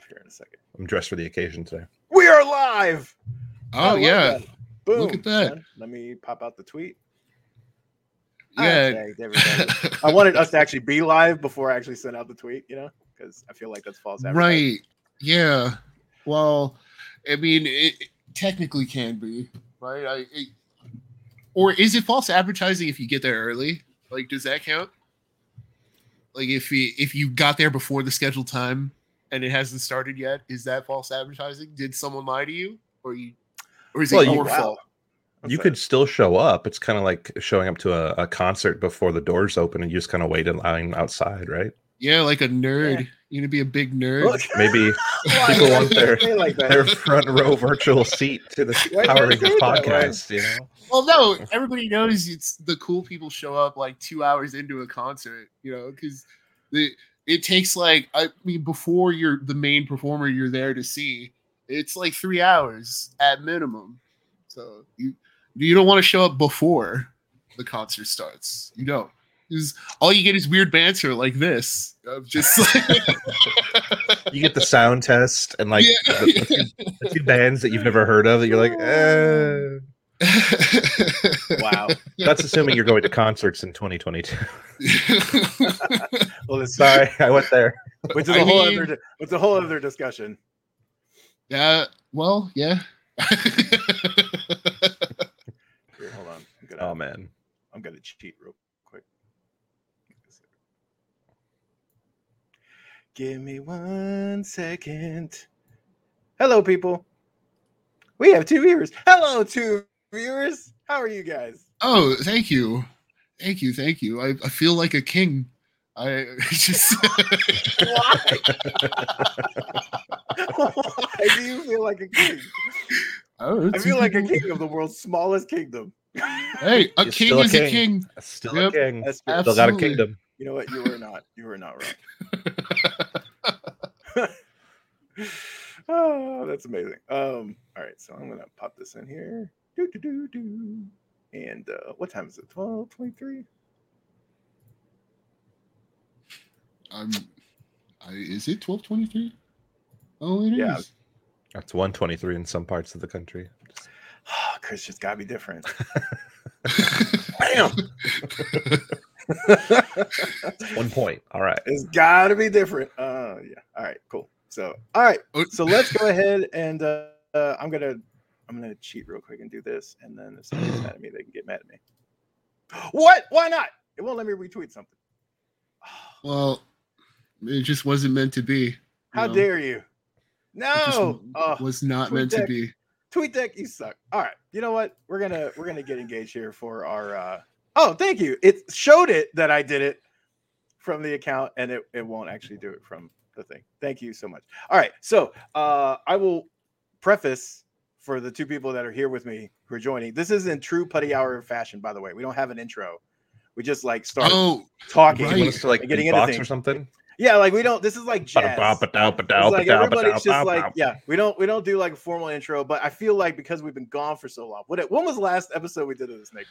live here in a second. I'm dressed for the occasion today. We are live. Oh yeah, that. Boom. Look at that. son. Let me pop out the tweet. yeah. Ah, okay, there we go. I wanted us to actually be live before I actually sent out the tweet, you know, because I feel like that's false. advertising. right. Yeah. Well, I mean, it, it technically can be right. I, it, or is it false advertising if you get there early? Like, does that count? Like, if you if you got there before the scheduled time and it hasn't started yet, is that false advertising? Did someone lie to you, or you, or is Well, it your wow. fault? What's you could still show up. It's kind of like showing up to a, a concert before the doors open and you just kind of wait in line outside, right? Yeah, like a nerd. You're gonna be a big nerd. Look. Maybe Why people did want their- like their front row virtual seat to the Why you Power Rangers say it that way? podcast, you know? Well, no, everybody knows it's the cool people show up like two hours into a concert, you know, because the it takes like I mean before you're the main performer you're there to see, it's like three hours at minimum. So you you don't want to show up before the concert starts. You don't. 'Cause all you get is weird banter like this. Of just You get the sound test and like Yeah. the, the two, the two bands that you've never heard of that you're like, eh. Wow. That's assuming you're going to concerts in 2022. Well, Sorry, I went there. which is I a whole mean- other, which is a whole other discussion. yeah. Well, yeah. Here, hold on. I'm gonna, Oh man. I'm gonna cheat real quick. Give me one second. Hello, people. We have two viewers. Hello, two viewers. How are you guys? Oh, thank you, thank you, thank you. I, I feel like a king. I just Why? Why do you feel like a king? oh, I feel like a king of the world's smallest kingdom. Hey, a You're king a is a king. king. Still Yep. a king. That's true. Ab- Still got a kingdom. You know what? You were not. You were not wrong. oh, that's amazing. Um, all right, so I'm gonna pop this in here. Do do do do. And uh, what time is it? 12, 23? Um, I, is it twelve twenty three? Oh, it is. Yeah. That's 123 in some parts of the country. Oh, Chris just gotta be different. Bam! One point. All right. It's gotta be different. Uh yeah. All right, cool. So all right. Oh. So let's go ahead and uh, uh I'm gonna I'm gonna cheat real quick and do this, and then if somebody's mad at me, they can get mad at me. What? Why not? It won't let me retweet something. Well, it just wasn't meant to be. How know? dare you? No. Oh, was not meant to be. TweetDeck, you suck. All right. You know what? We're gonna we're gonna get engaged here for our uh oh thank you. It showed it that I did it from the account and it, it won't actually do it from the thing. Thank you so much. All right. So uh I will preface for the two people that are here with me who are joining. This is in true putty hour fashion, by the way. We don't have an intro. We just like start Oh, talking. right. You want us to like getting into things. or something? Yeah, like we don't. This is like jazz. It's like everybody's just like, yeah, we don't we don't do like a formal intro, but I feel like because we've been gone for so long. What when was the last episode we did of this, Nick?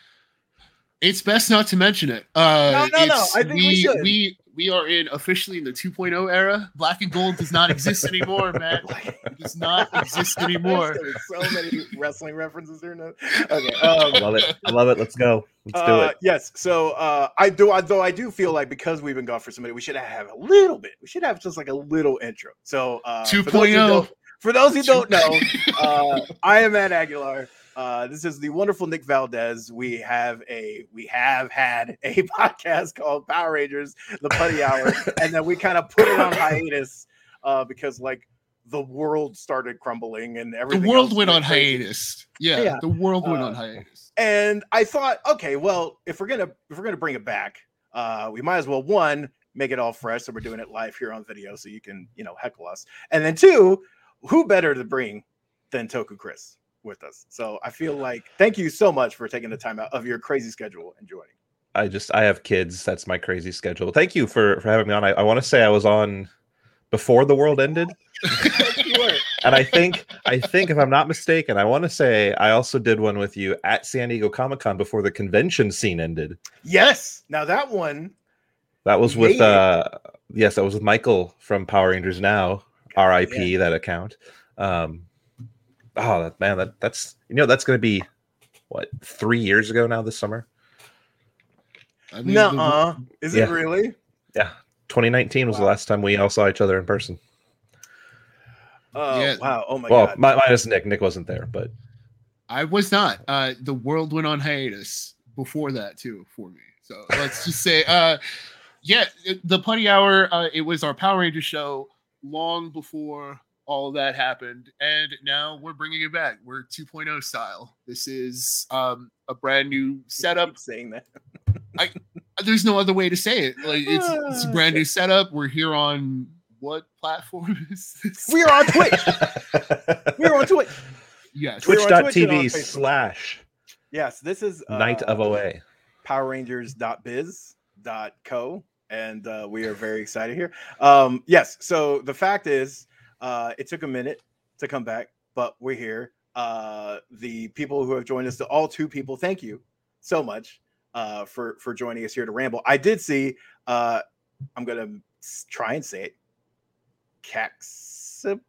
it's best not to mention it. Uh, No, no, no, I think we we should. we we are in officially in the 2.0 era. Black and gold does not exist anymore, man. It does not exist anymore. There's so many wrestling references here now. Okay. Um, I love it. I love it. Let's go. Let's do uh, it. Yes. So uh, I do. I, though I do feel like because we've been gone for so many, we should have a little bit. We should have just like a little intro. So uh, for those who 2.0. don't- For those who don't know, uh, I am Matt Aguilar. Uh, this is the wonderful Nick Valdez. We have a we have had a podcast called Power Rangers: The Putty Hour, and then we kind of put it on hiatus uh, because like the world started crumbling and everything. The world went on crazy. hiatus. Yeah, Yeah. the world went Uh, on hiatus. And I thought, okay, well, if we're gonna if we're gonna bring it back, uh, we might as well one make it all fresh, so we're doing it live here on video, so you can you know heckle us, and then two, who better to bring than Toku Chris with us? So I feel like thank you so much for taking the time out of your crazy schedule and joining. I just I have kids. That's my crazy schedule. Thank you for for having me on. I, I want to say I was on before the world ended, and I think I think if I'm not mistaken, I want to say I also did one with you at San Diego Comic Con before the convention scene ended. yes, now that one, That was with uh yes, that was with Michael from Power Rangers Now. RIP that account. Um, oh man, that that's you know that's going to be what three years ago now this summer. I mean, No, the- uh, is Yeah. it really? Yeah, 2019 was the last time we all saw each other in person. Oh Yeah. wow! Oh my well, god! mi- minus Nick. Nick wasn't there, but I was not. Uh, the world went on hiatus before that too for me. So let's just say, uh, yeah, the Putty Hour. Uh, it was our Power Ranger show long before all of that happened, and now we're bringing it back. We're 2.0 style. This is um, a brand new setup. Keep saying that. There's no other way to say it. Like it's, it's a Ah, brand new setup. We're here on what platform is this? We are on Twitch. we are on Twitch. yes. Twitch. We're Twitch Twitch.tv slash Yes, this is uh, Night of OA. powerrangers.biz.co and uh, we are very excited here um yes so the fact is uh it took a minute to come back but we're here. Uh the people who have joined us the all two people thank you so much uh for for joining us here to ramble. I did see uh i'm gonna try and say it. Caxipus?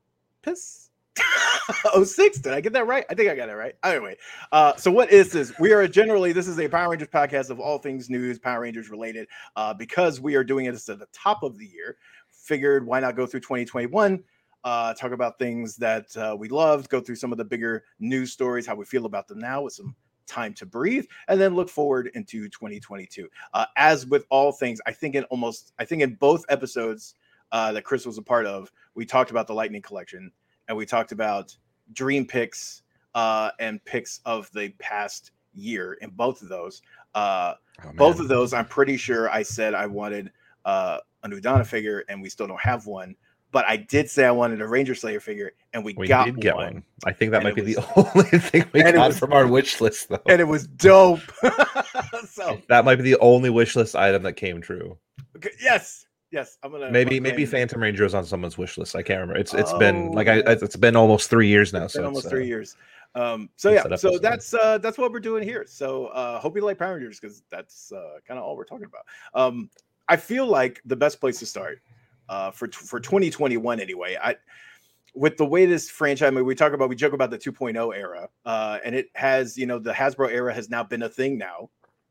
06 did i get that right? I think i got it right. Anyway uh, so what is this? We are generally this is a Power Rangers podcast of all things news, Power Rangers related. Uh, because we are doing it at the top of the year, figured why not go through 2021, uh, talk about things that uh, we loved, go through some of the bigger news stories, how we feel about them now with some time to breathe, and then look forward into 2022. Uh, as with all things, I think in almost I think in both episodes uh, that Chris was a part of, we talked about the Lightning Collection and we talked about dream picks uh, and picks of the past year in both of those. Uh, Oh, both of those, I'm pretty sure I said I wanted uh, a new Donna figure, and we still don't have one. But I did say I wanted a Ranger Slayer figure, and we, we got did get one, one. I think that And might be the only thing we got was- from our wish list, though. and it was dope. so that might be the only wish list item that came true. okay, yes, yes, I'm gonna Maybe I'm maybe Phantom Ranger is on someone's wish list. I can't remember. It's it's been like I Oh. it's been almost three years now. It's so it's, almost three uh, years. Um, so yeah, so that's uh, that's what we're doing here. So uh, hope you like Power Rangers because that's uh, kind of all we're talking about. Um, I feel like the best place to start uh, for for 2021 anyway. I with the way this franchise, I mean, we talk about we joke about the 2.0 era, uh, and it has you know the Hasbro era has now been a thing now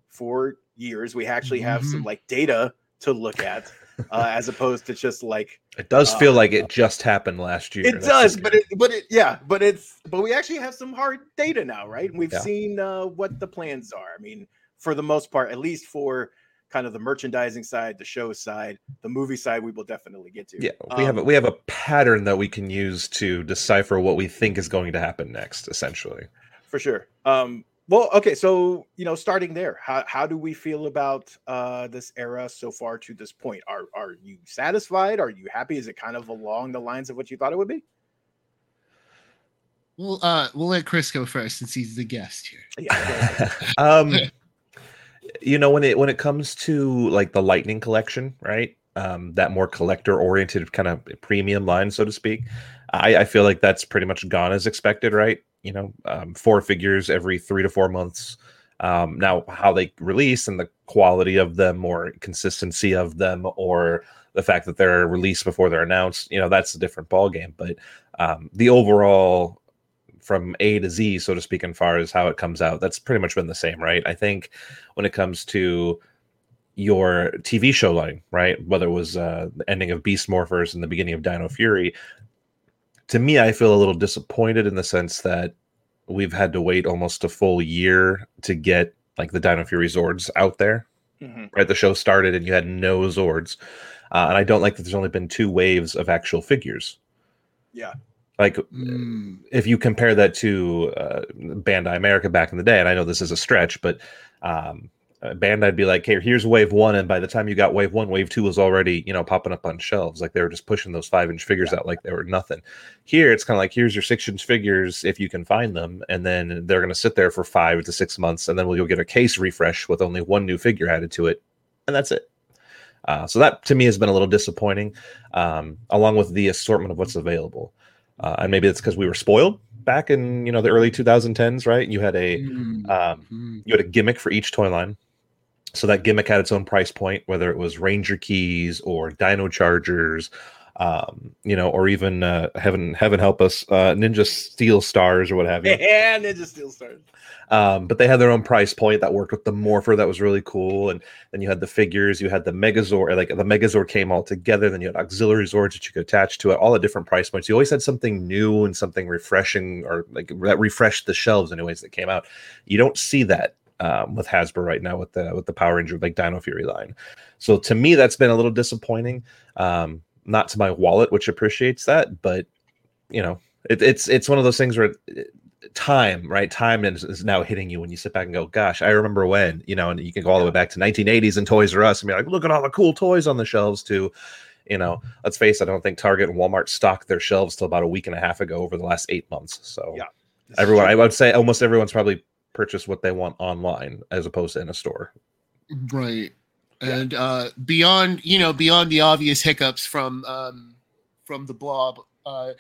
for years. We actually have some like data to look at uh, as opposed to just like It does Uh, feel like it just happened last year. it That's does, but it, but it, yeah, but it's, but we actually have some hard data now, right? And we've Yeah. seen uh, what the plans are. I mean, for the most part, at least for kind of the merchandising side, the show side, the movie side, we will definitely get to. yeah, we have a, Um, we have a pattern that we can use to decipher what we think is going to happen next. Essentially, for sure. Um, well, okay, so you know, starting there, how how do we feel about uh, this era so far to this point? Are are you satisfied? Are you happy? Is it kind of along the lines of what you thought it would be? We'll uh we'll let Chris go first since he's the guest here. Yeah. um, you know when it when it comes to like the Lightning collection, right? Um, that more collector oriented kind of premium line, so to speak. I, I feel like that's pretty much gone as expected, right? You know, um, four figures every three to four months. Um, now, how they release and the quality of them, or consistency of them, or the fact that they're released before they're announced, you know, that's a different ballgame. But um, the overall from A to Z, so to speak, in far as how it comes out, that's pretty much been the same, right? I think when it comes to your TV show line, right? Whether it was uh, the ending of Beast Morphers and the beginning of Dino Fury, to me, I feel a little disappointed in the sense that we've had to wait almost a full year to get like the Dino Fury Zords out there. Mhm. Right, the show started and you had no Zords, uh, and I don't like that. There's only been two waves of actual figures. Yeah. Like Mm, if you compare that to uh, Bandai America back in the day, and I know this is a stretch, but um, uh, Bandai'd be like, "Hey, here's Wave One," and by the time you got Wave One, Wave Two was already you know popping up on shelves. Like they were just pushing those five inch figures out like they were nothing. Here, it's kind of like, "Here's your six inch figures if you can find them," and then they're going to sit there for five to six months, and then we'll get a case refresh with only one new figure added to it, and that's it. Uh, so that to me has been a little disappointing, um, along with the assortment of what's available. Uh, and maybe it's because we were spoiled back in you know the early 2010s, right? You had a mm, um, mm. you had a gimmick for each toy line, so that gimmick had its own price point, whether it was Ranger keys or Dino Chargers. Um, you know, or even uh, heaven heaven help us, uh, Ninja Steel Stars or what have you. Yeah, Ninja Steel Stars. Um, but they had their own price point that worked with the Morpher that was really cool. And then you had the figures, you had the Megazord, like the Megazord came all together. Then you had auxiliary Zords that you could attach to it, all the different price points. You always had something new and something refreshing or like that refreshed the shelves, anyways, that came out. You don't see that um, with Hasbro right now with the with the Power Ranger like Dino Fury line. So to me, that's been a little disappointing. Um, not to my wallet, which appreciates that, but you know, it, it's it's one of those things where eh, time, right? Time is, is, now hitting you when you sit back and go, "Gosh, I remember when," you know, and you can go all the way back to 1980s and Toys R Us and be like, "Look at all the cool toys on the shelves." To, you know, let's face it, I don't think Target and Walmart stocked their shelves till about a week and a half ago over the last eight months. So, yeah, everyone, I would say almost everyone's probably purchased what they want online as opposed to in a store. Right. And uh, beyond, you know, beyond the obvious hiccups from um, from the blob, uh,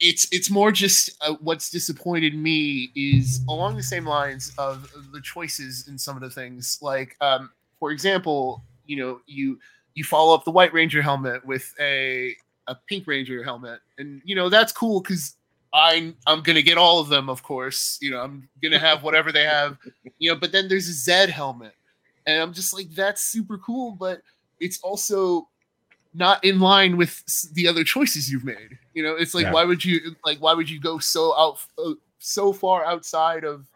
it's it's more just uh, what's disappointed me is along the same lines of the choices in some of the things. Like, um, for example, you know, you you follow up the White Ranger helmet with a a Pink Ranger helmet, and you know that's cool because I'm I'm gonna get all of them, of course. You know, I'm gonna have whatever they have. You know, but then there's a Zed helmet, and I'm just like, that's super cool, but it's also not in line with the other choices you've made. You know, it's like, yeah. why would you like, why would you go so out, uh, so far outside of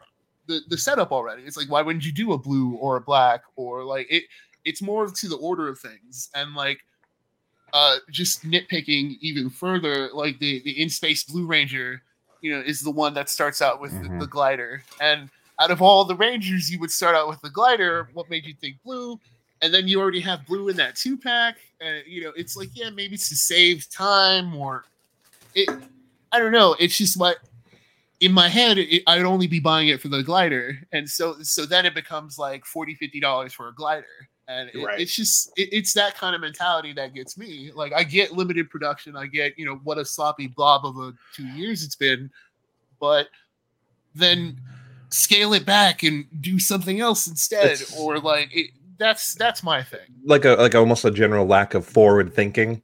the the setup already? It's like, why wouldn't you do a blue or a black or like it? It's more to the order of things, and like, uh, just nitpicking even further, like the the in space Blue Ranger, you know, is the one that starts out with mm-hmm. the, the glider and out of all the Rangers, you would start out with the glider. What made you think blue? And then you already have blue in that two pack. And you know, it's like, yeah, maybe it's to save time or it. I don't know. It's just what in my head, it, I'd only be buying it for the glider. And so, so then it becomes like 40 $50 for a glider. And it, right. it's just, it, it's that kind of mentality that gets me. Like, I get limited production. I get, you know, what a sloppy blob of a two years it's been. But then scale it back and do something else instead it's, or like it, that's that's my thing. Like a like almost a general lack of forward thinking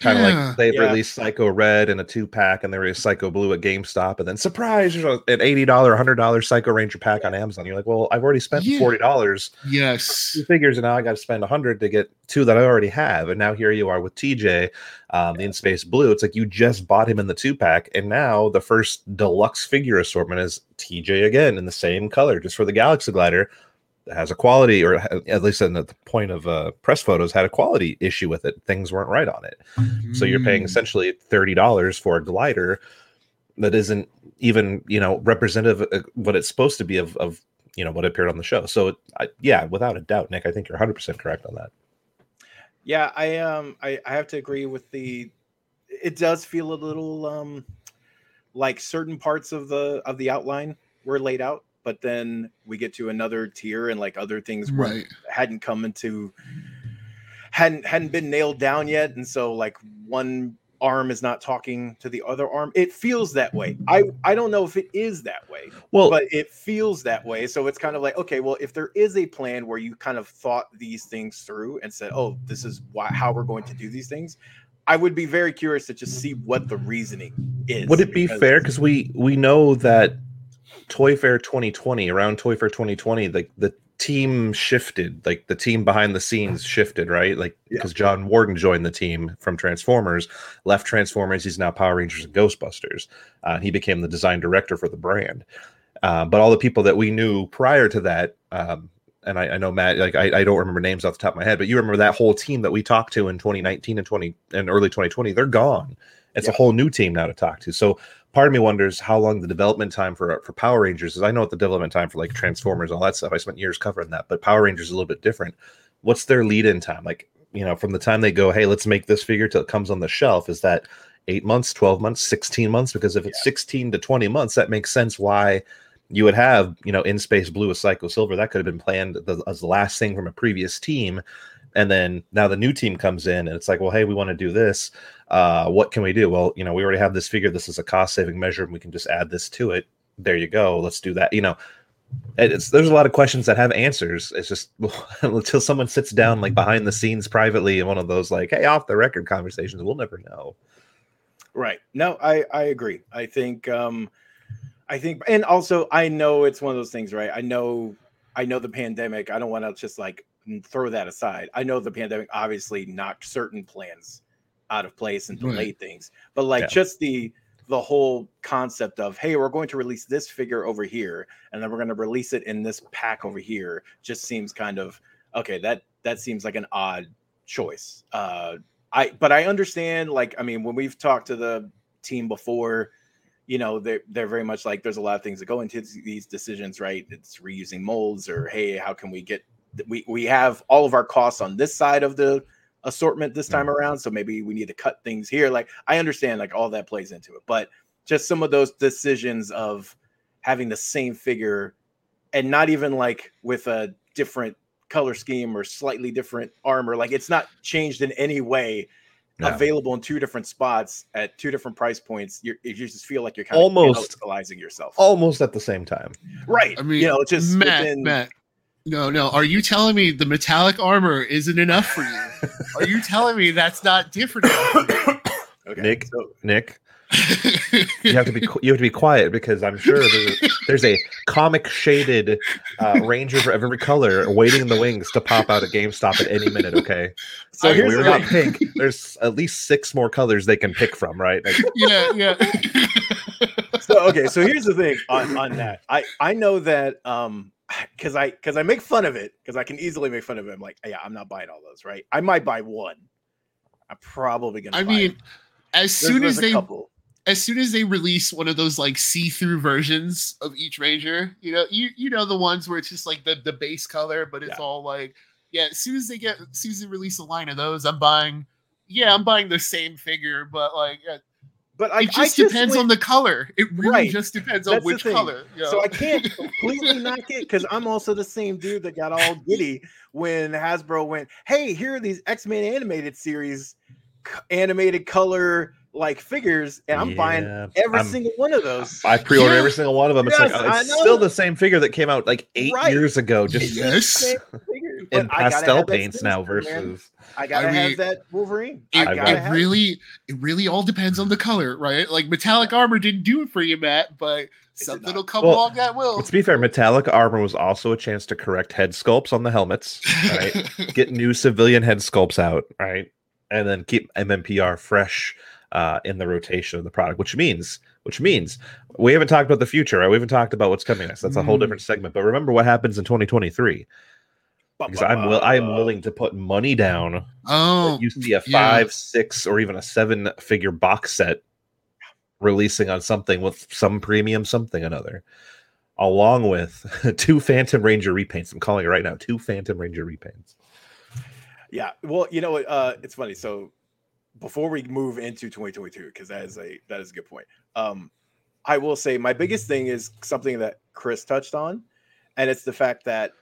kind of yeah. like they've yeah. released Psycho Red in a two pack, and they released Psycho Blue at GameStop, and then surprise, there's an eighty dollar, hundred dollar Psycho Ranger pack on Amazon. You're like, well, I've already spent yeah. forty dollars, yes, two figures, and now I got to spend a hundred to get two that I already have, and now here you are with TJ, um, the In Space Blue. It's like you just bought him in the two pack, and now the first deluxe figure assortment is TJ again in the same color, just for the Galaxy Glider has a quality, or at least at the point of uh, press photos, had a quality issue with it. Things weren't right on it. Mm. So you're paying mm. essentially thirty dollars for a glider that isn't even you know representative of what it's supposed to be of, of you know what appeared on the show. So I, yeah, without a doubt, Nick, I think you're 100 percent correct on that. Yeah, I um I, I have to agree with the. It does feel a little um like certain parts of the of the outline were laid out but then we get to another tier and like other things right. hadn't come into hadn't hadn't been nailed down yet and so like one arm is not talking to the other arm. It feels that way. I i don't know if it is that way well but it feels that way. So it's kind of like okay well if there is a plan where you kind of thought these things through and said oh this is why how we're going to do these things i would be very curious to just see what the reasoning is would it be fair? Because we we know that Toy Fair 2020, around Toy Fair 2020, like the team shifted, like the team behind the scenes shifted, right? Like because yeah. John Warden joined the team from Transformers, left Transformers, he's now Power Rangers and Ghostbusters. Uh, he became the design director for the brand. Uh, but all the people that we knew prior to that, um, and I, I, know Matt, like I, I, don't remember names off the top of my head, but you remember that whole team that we talked to in 2019 and 20 and early 2020, they're gone. It's yeah. a whole new team now to talk to. So part of me wonders how long the development time for for Power Rangers is. I know what the development time for like mm-hmm. Transformers, and all that stuff. I spent years covering that, but Power Rangers is a little bit different. What's their lead in time? Like, you know, from the time they go, hey, let's make this figure till it comes on the shelf, is that eight months, 12 months, 16 months? Because if it's yeah. 16 to 20 months, that makes sense why you would have, you know, in space blue with Psycho Silver. That could have been planned as the last thing from a previous team. And then now the new team comes in and it's like, well, hey, we want to do this uh, what can we do? Well, you know, we already have this figure. This is a cost saving measure, and we can just add this to it. There you go. Let's do that. You know, it's there's a lot of questions that have answers. It's just until someone sits down like behind the scenes privately in one of those like hey off the record conversations, we'll never know. Right. No, I I agree. I think um I think and also I know it's one of those things, right? I know I know the pandemic. I don't want to just like throw that aside. I know the pandemic obviously knocked certain plans out of place and delayed right. things, but like yeah. just the the whole concept of hey we're going to release this figure over here and then we're going to release it in this pack over here just seems kind of okay that that seems like an odd choice uh i but i understand like i mean when we've talked to the team before you know they're, they're very much like there's a lot of things that go into these decisions right it's reusing molds or hey how can we get we we have all of our costs on this side of the assortment this time mm-hmm. around. So maybe we need to cut things here. Like I understand like all that plays into it, but just some of those decisions of having the same figure and not even like with a different color scheme or slightly different armor. Like it's not changed in any way. No. Available in two different spots at two different price points. you you just feel like you're kind almost of almost yourself, almost at the same time, right? I mean, you know, it's just Matt, within... Matt, no, no. Are you telling me the metallic armor isn't enough for you? Are you telling me that's not different? okay, Nick, so- Nick, you have to be you have to be quiet because I'm sure there's, there's a comic shaded uh, ranger of every color waiting in the wings to pop out at GameStop at any minute. Okay, so here's we're not pink. There's at least six more colors they can pick from, right? Like, yeah, yeah. so okay, so here's the thing on on that. I I know that um because I because I make fun of it because I can easily make fun of it. I'm like, yeah, I'm not buying all those, right? I might buy one. I'm probably gonna. I mean, as soon as they couple. as soon as they release one of those like see-through versions of each ranger, you know, you you know the ones where it's just like the the base color, but it's yeah. all like, yeah. As soon as they get, as soon as they release a line of those, I'm buying. Yeah, I'm buying the same figure, but like but I, it just, just depends went, on the color. It really right. just depends on That's which color. You know? So I can't completely knock it because I'm also the same dude that got all giddy when Hasbro went, "Hey, here are these X Men animated series, animated color." Like figures, and I'm yeah, buying every I'm, single one of those. I pre-order yeah. every single one of them. It's yes, like oh, it's still the same figure that came out like eight right. years ago. Just yes, in pastel paints now versus. Man. I gotta I mean, have that Wolverine. It, it really, it really all depends on the color, right? Like metallic armor didn't do it for you, Matt, but something will come well, along that will. To be fair, metallic armor was also a chance to correct head sculpts on the helmets, right? Get new civilian head sculpts out, right? And then keep MMPR fresh uh, in the rotation of the product, which means which means we haven't talked about the future, right? We haven't talked about what's coming next. That's a whole mm. different segment. But remember what happens in 2023 because I'm will I am willing to put money down. Oh, you see a five, yeah. six, or even a seven figure box set releasing on something with some premium something another, along with two Phantom Ranger repaints. I'm calling it right now. Two Phantom Ranger repaints. Yeah, well, you know, uh, it's funny. So before we move into 2022, because that is a that is a good point. Um, I will say my biggest thing is something that Chris touched on, and it's the fact that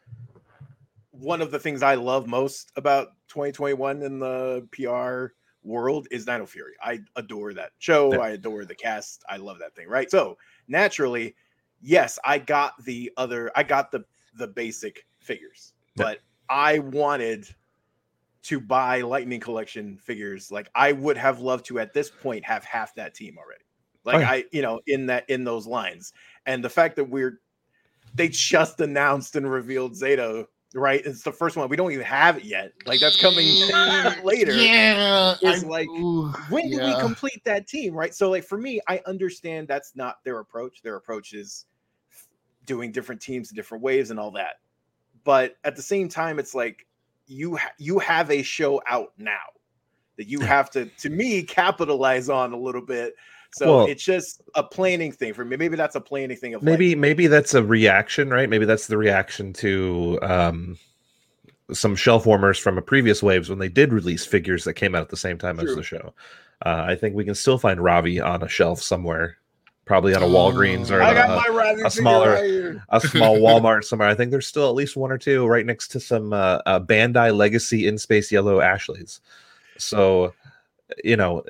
one of the things I love most about 2021 in the PR world is Dino Fury. I adore that show. Yeah. I adore the cast. I love that thing. Right. So naturally, yes, I got the other. I got the the basic figures, yeah. but I wanted to buy Lightning Collection figures. Like I would have loved to at this point have half that team already. Oh, like oh, yeah. I, you know, in that in those lines, and the fact that we're they just announced and revealed Zeta right? It's the first one. We don't even have it yet. Like that's coming later. Yeah. It's like ooh, when do we complete that team? Right. So like for me, I understand that's not their approach. Their approach is doing different teams in different ways and all that. But at the same time, it's like you ha- you have a show out now that you have to to me capitalize on a little bit so well, it's just a planning thing for me. Maybe that's a planning thing of maybe maybe that's a reaction, right? Maybe that's the reaction to um some shelf warmers from a previous waves when they did release figures that came out at the same time True. as the show. Uh, I think we can still find Ravi on a shelf somewhere, probably on a Walgreens or a, a smaller, right a small Walmart somewhere. I think there's still at least one or two right next to some uh, uh, Bandai Legacy in Space Yellow Ashleys. So, you know,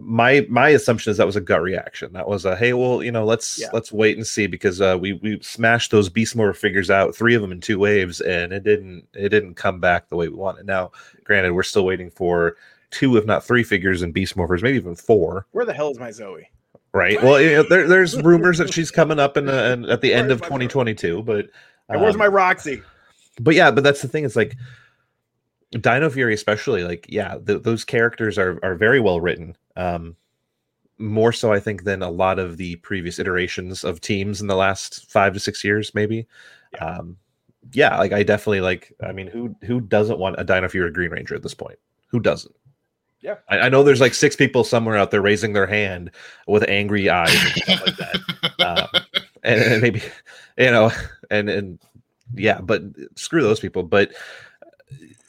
my my assumption is that was a gut reaction. That was a hey, well, you know, let's Yeah. let's wait and see because uh, we we smashed those Beast Morph figures out, three of them in two waves, and it didn't it didn't come back the way we wanted. Now, granted, we're still waiting for two, if not three, figures in Beast Morphers, maybe even four. Where the hell is my Zoey? Right. Well, you know, there, there's rumors that she's coming up in, the, in at the end of 2022, but And where's um, my Roxy? but yeah, but that's the thing. It's like Dino Fury, especially like yeah, th- those characters are are very well written. Um, more so, I think, than a lot of the previous iterations of teams in the last five to six years, maybe. Yeah. Um, yeah, like I definitely like. I mean, who who doesn't want a Dino Fury Green Ranger at this point? Who doesn't? Yeah. I, I know there's like six people somewhere out there raising their hand with angry eyes and stuff like that um, and, and maybe you know and and yeah but screw those people but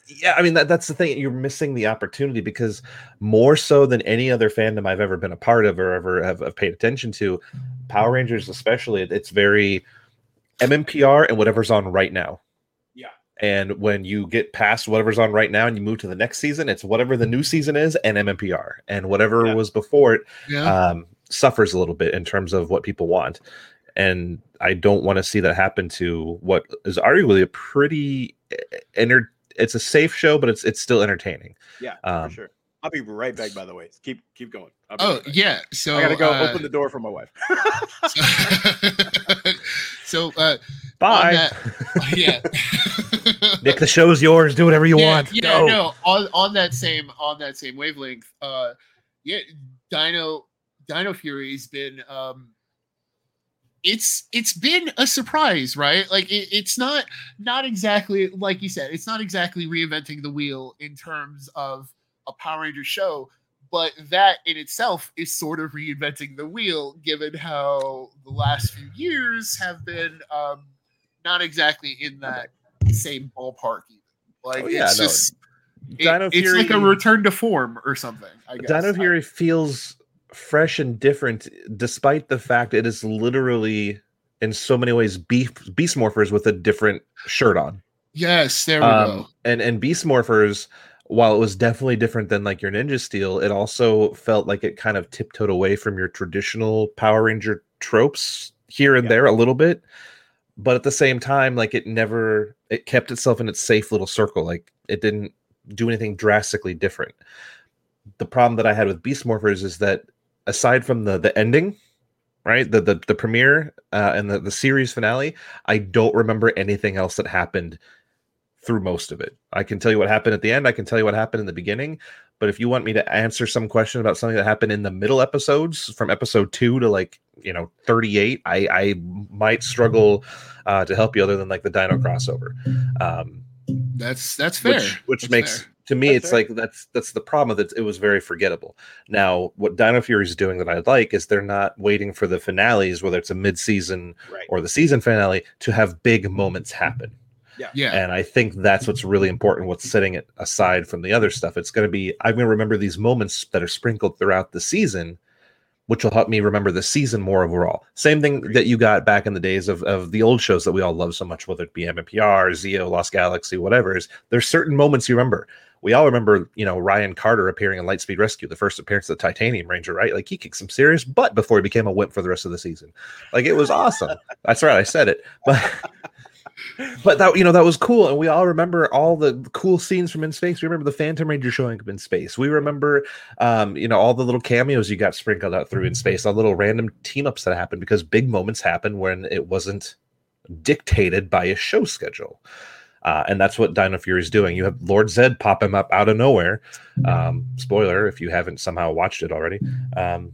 yeah i mean that, that's the thing you're missing the opportunity because more so than any other fandom i've ever been a part of or ever have, have paid attention to power rangers especially it's very mmpr and whatever's on right now. And when you get past whatever's on right now and you move to the next season it's whatever the new season is and mmpr and whatever Yeah. was before it Yeah. um, suffers a little bit in terms of what people want. And I don't want to see that happen to what is arguably a pretty eh, enter. It's a safe show, but it's it's still entertaining. Yeah, Um, for sure. I'll be right back. By the way, keep keep going. I'll be oh right yeah. So I gotta go uh, open the door for my wife. so uh, Bye, that- yeah. Nick. The show's yours. Do whatever you yeah, want. Yeah, Go. no, on on that same on that same wavelength. Uh, yeah, Dino Dino Fury's been um, it's it's been a surprise, right? Like it, it's not not exactly like you said, it's not exactly reinventing the wheel in terms of a Power Ranger show, but that in itself is sort of reinventing the wheel, given how the last few years have been um, not exactly in that same ballpark. Even. Like Oh, yeah, it's no, just it- Dino it's like a return to form or something. I guess. Dino Fury feels fresh and different, despite the fact it is literally in so many ways beef beast morphers with a different shirt on. Yes, there we um, go. and and beast morphers while it was definitely different than like your ninja steel it also felt like it kind of tiptoed away from your traditional power ranger tropes here and Yeah. there a little bit but at the same time like it never it kept itself in its safe little circle like it didn't do anything drastically different. The problem that i had with beast morphers is that aside from the the ending right the the, the premiere uh, and the, the series finale i don't remember anything else that happened through most of it. I can tell you what happened at the end. I can tell you what happened in the beginning. But if you want me to answer some question about something that happened in the middle episodes, from episode two to like you know thirty eight, I I might struggle uh, to help you other than like the Dino crossover, um, That's that's fair. which which That's makes fair. to me That's it's fair. like that's that's the problem that it was very forgettable. Now what Dino Fury is doing that I like is they're not waiting for the finales, whether it's a mid season Right. or the season finale, to have big moments happen. Yeah. And I think that's what's really important. What's setting it aside from the other stuff. It's going to be, I'm going to remember these moments that are sprinkled throughout the season, which will help me remember the season more overall. Same thing that you got back in the days of, of the old shows that we all love so much, whether it be MMPR, Zeo, Lost Galaxy, whatever. Is there's certain moments you remember. We all remember, you know, Ryan Carter appearing in Lightspeed Rescue, the first appearance of the Titanium Ranger, right? Like he kicked some serious butt before he became a wimp for the rest of the season. Like it was awesome. That's right, I said it. But but that you know that was cool and we all remember all the cool scenes from in space we remember the phantom ranger showing up in space we remember um you know all the little cameos you got sprinkled out through in space all little random team ups that happened because big moments happen when it wasn't dictated by a show schedule uh, and that's what Dino Fury is doing. You have Lord Zed pop him up out of nowhere. Um, spoiler if you haven't somehow watched it already. Um,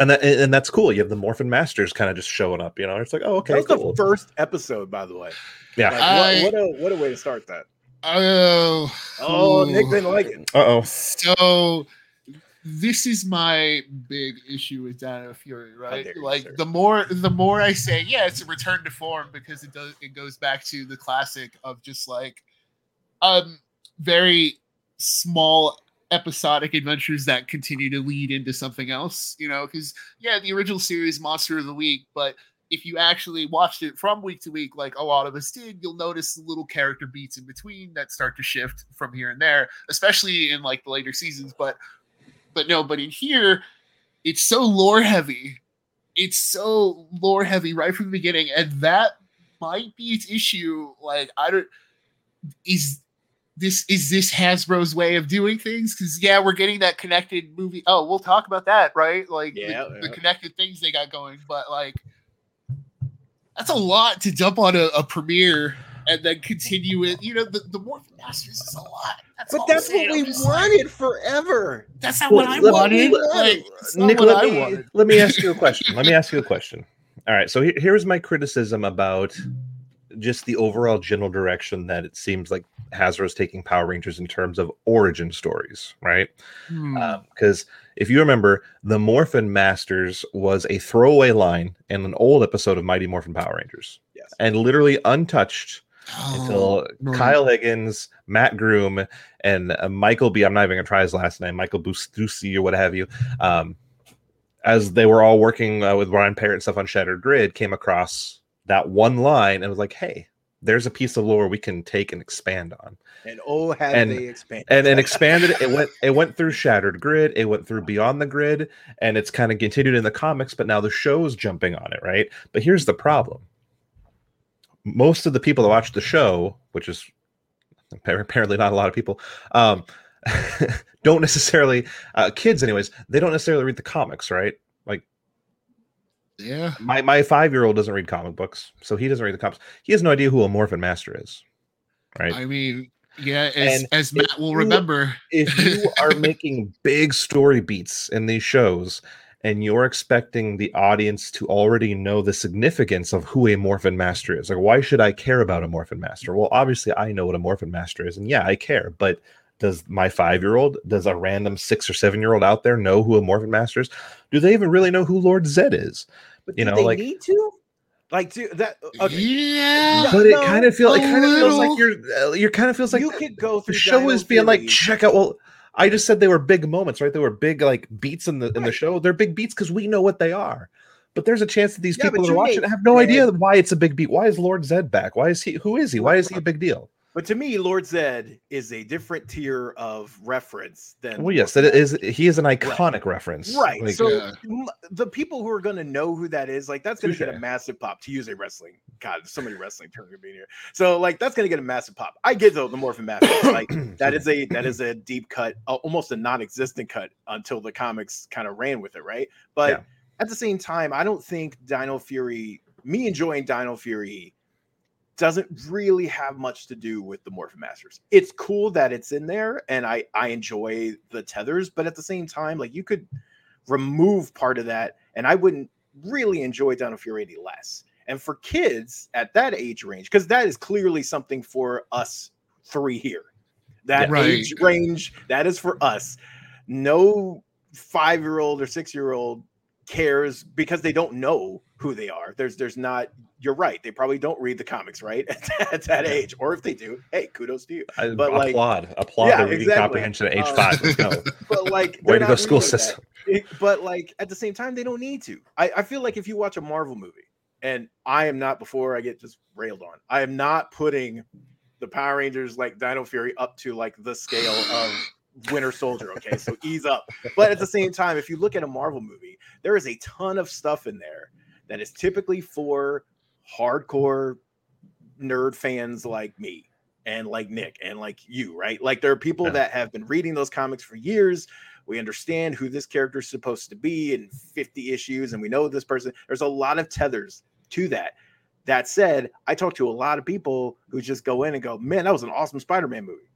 and that and that's cool. You have the Morphin Masters kind of just showing up. You know, it's like, oh, okay, that was cool. the first episode, by the way. yeah. Like, I- what, what a what a way to start that. Oh, Oh, Nick Ooh. didn't like it. Uh oh. So this is my big issue with Dino Fury, right? dare you, Like the more the more I say, yeah, it's a return to form because it does it goes back to the classic of just like um very small episodic adventures that continue to lead into something else, you know, because yeah, the original series Monster of the Week, but if you actually watched it from week to week, like a lot of us did, you'll notice the little character beats in between that start to shift from here and there, especially in like the later seasons. But but no, but in here, it's so lore heavy. It's so lore heavy right from the beginning, and that might be its issue. Like, I don't is this is this Hasbro's way of doing things? Because yeah, we're getting that connected movie. Oh, we'll talk about that, right? Like Yeah, the, yeah. the connected things they got going, but like that's a lot to jump on a, a premiere and then continue it. You know, the, the Morphin Masters is a lot. That's But that's what we I'm like, wanted forever. that's not Well, what I let- wanted. let- Like, Nick, what let I me, wanted. let me ask you a question. Let me ask you a question. All right. So he- here's my criticism about just the overall general direction that it seems like Hasbro's taking Power Rangers in terms of origin stories, right? Hmm. Because if you remember, the Morphin Masters was a throwaway line in an old episode of Mighty Morphin Power Rangers, Yes. and literally untouched until Oh, no. Kyle Higgins, Matt Groom, and uh, Michael B. I'm not even gonna try his last name, Michael Bustucci or what have you. Um, as they were all working uh, with Ryan Parrott and stuff on Shattered Grid, came across that one line and was like, "Hey, there's a piece of lore we can take and expand on." And oh, have And- they expanded? and and expanded it. It went it went through Shattered Grid, it went through Beyond the Grid, and it's kind of continued in the comics, but now the show's jumping on it, right? But here's the problem. Most of the people that watch the show, which is apparently not a lot of people, um, don't necessarily uh, kids anyways, they don't necessarily read the comics, right? Yeah. my my 5-year-old doesn't read comic books, so he doesn't read the comics. He has no idea who a Morphin Master is. Right? I mean, yeah, as, And as Matt will you- remember. if you are making big story beats in these shows and you're expecting the audience to already know the significance of who a morphin master is like why should i care about a morphin master well obviously i know what a morphin master is and yeah i care but does my five year old does a random six or seven year old out there know who a morphin master is? Do they even really know who lord zed is? But you do know, they like- need to? Like, do that? Okay. Yeah. but it kind of feels it a kind of feels like you're uh, you're kind of feels like you could go through the show Dino is being like check out well i just said they were big moments right? They were big like beats in the in the show. They're big beats because we know what they are. But there's a chance that these Yeah, people but that are watching made have no Zed- idea why it's a big beat. Why is lord zed back? Why is he who is he? Why is he a big deal But to me, Lord Zed is a different tier of reference than. well yes that is he is an iconic reference Right. Like, so Yeah. the people who are going to know who that is, like that's going to get a massive pop. To use a wrestling, God, so many wrestling terms are being here. So like that's going to get a massive pop. I get though the Morphin Masters, like that is a that is a deep cut, uh, almost a non-existent cut until the comics kind of ran with it, right? But Yeah. at the same time, I don't think Dino Fury, me enjoying Dino Fury, doesn't really have much to do with the Morphin Masters. It's cool that it's in there, and I I enjoy the tethers, but at the same time, like you could remove part of that, and I wouldn't really enjoy Dino Fury any less. And for kids at that age range, because that is clearly something for us three here. That Right. age range, that is for us. No five year old or six year old cares because they don't know who they are. There's there's not you're right. They probably don't read the comics, right? At, that Yeah. age. Or if they do, hey, kudos to you. I but, like- applaud applaud Yeah, the reading exactly. comprehension at age Um, five let's But like way to go school system It- but like at the same time, they don't need to. I, I feel like if you watch a Marvel movie, and I am not before I get just railed on, I am not putting the Power Rangers like Dino Fury up to like the scale of Winter Soldier. Okay, so ease up. But at the same time, if you look at a Marvel movie, there is a ton of stuff in there that is typically for hardcore nerd fans like me and like Nick and like you, right? Like there are people Yeah. that have been reading those comics for years. We understand who this character is supposed to be in 50 issues, and we know this person. There's a lot of tethers to that. That said, I talk to a lot of people who just go in and go, "Man, that was an awesome Spider-Man movie,"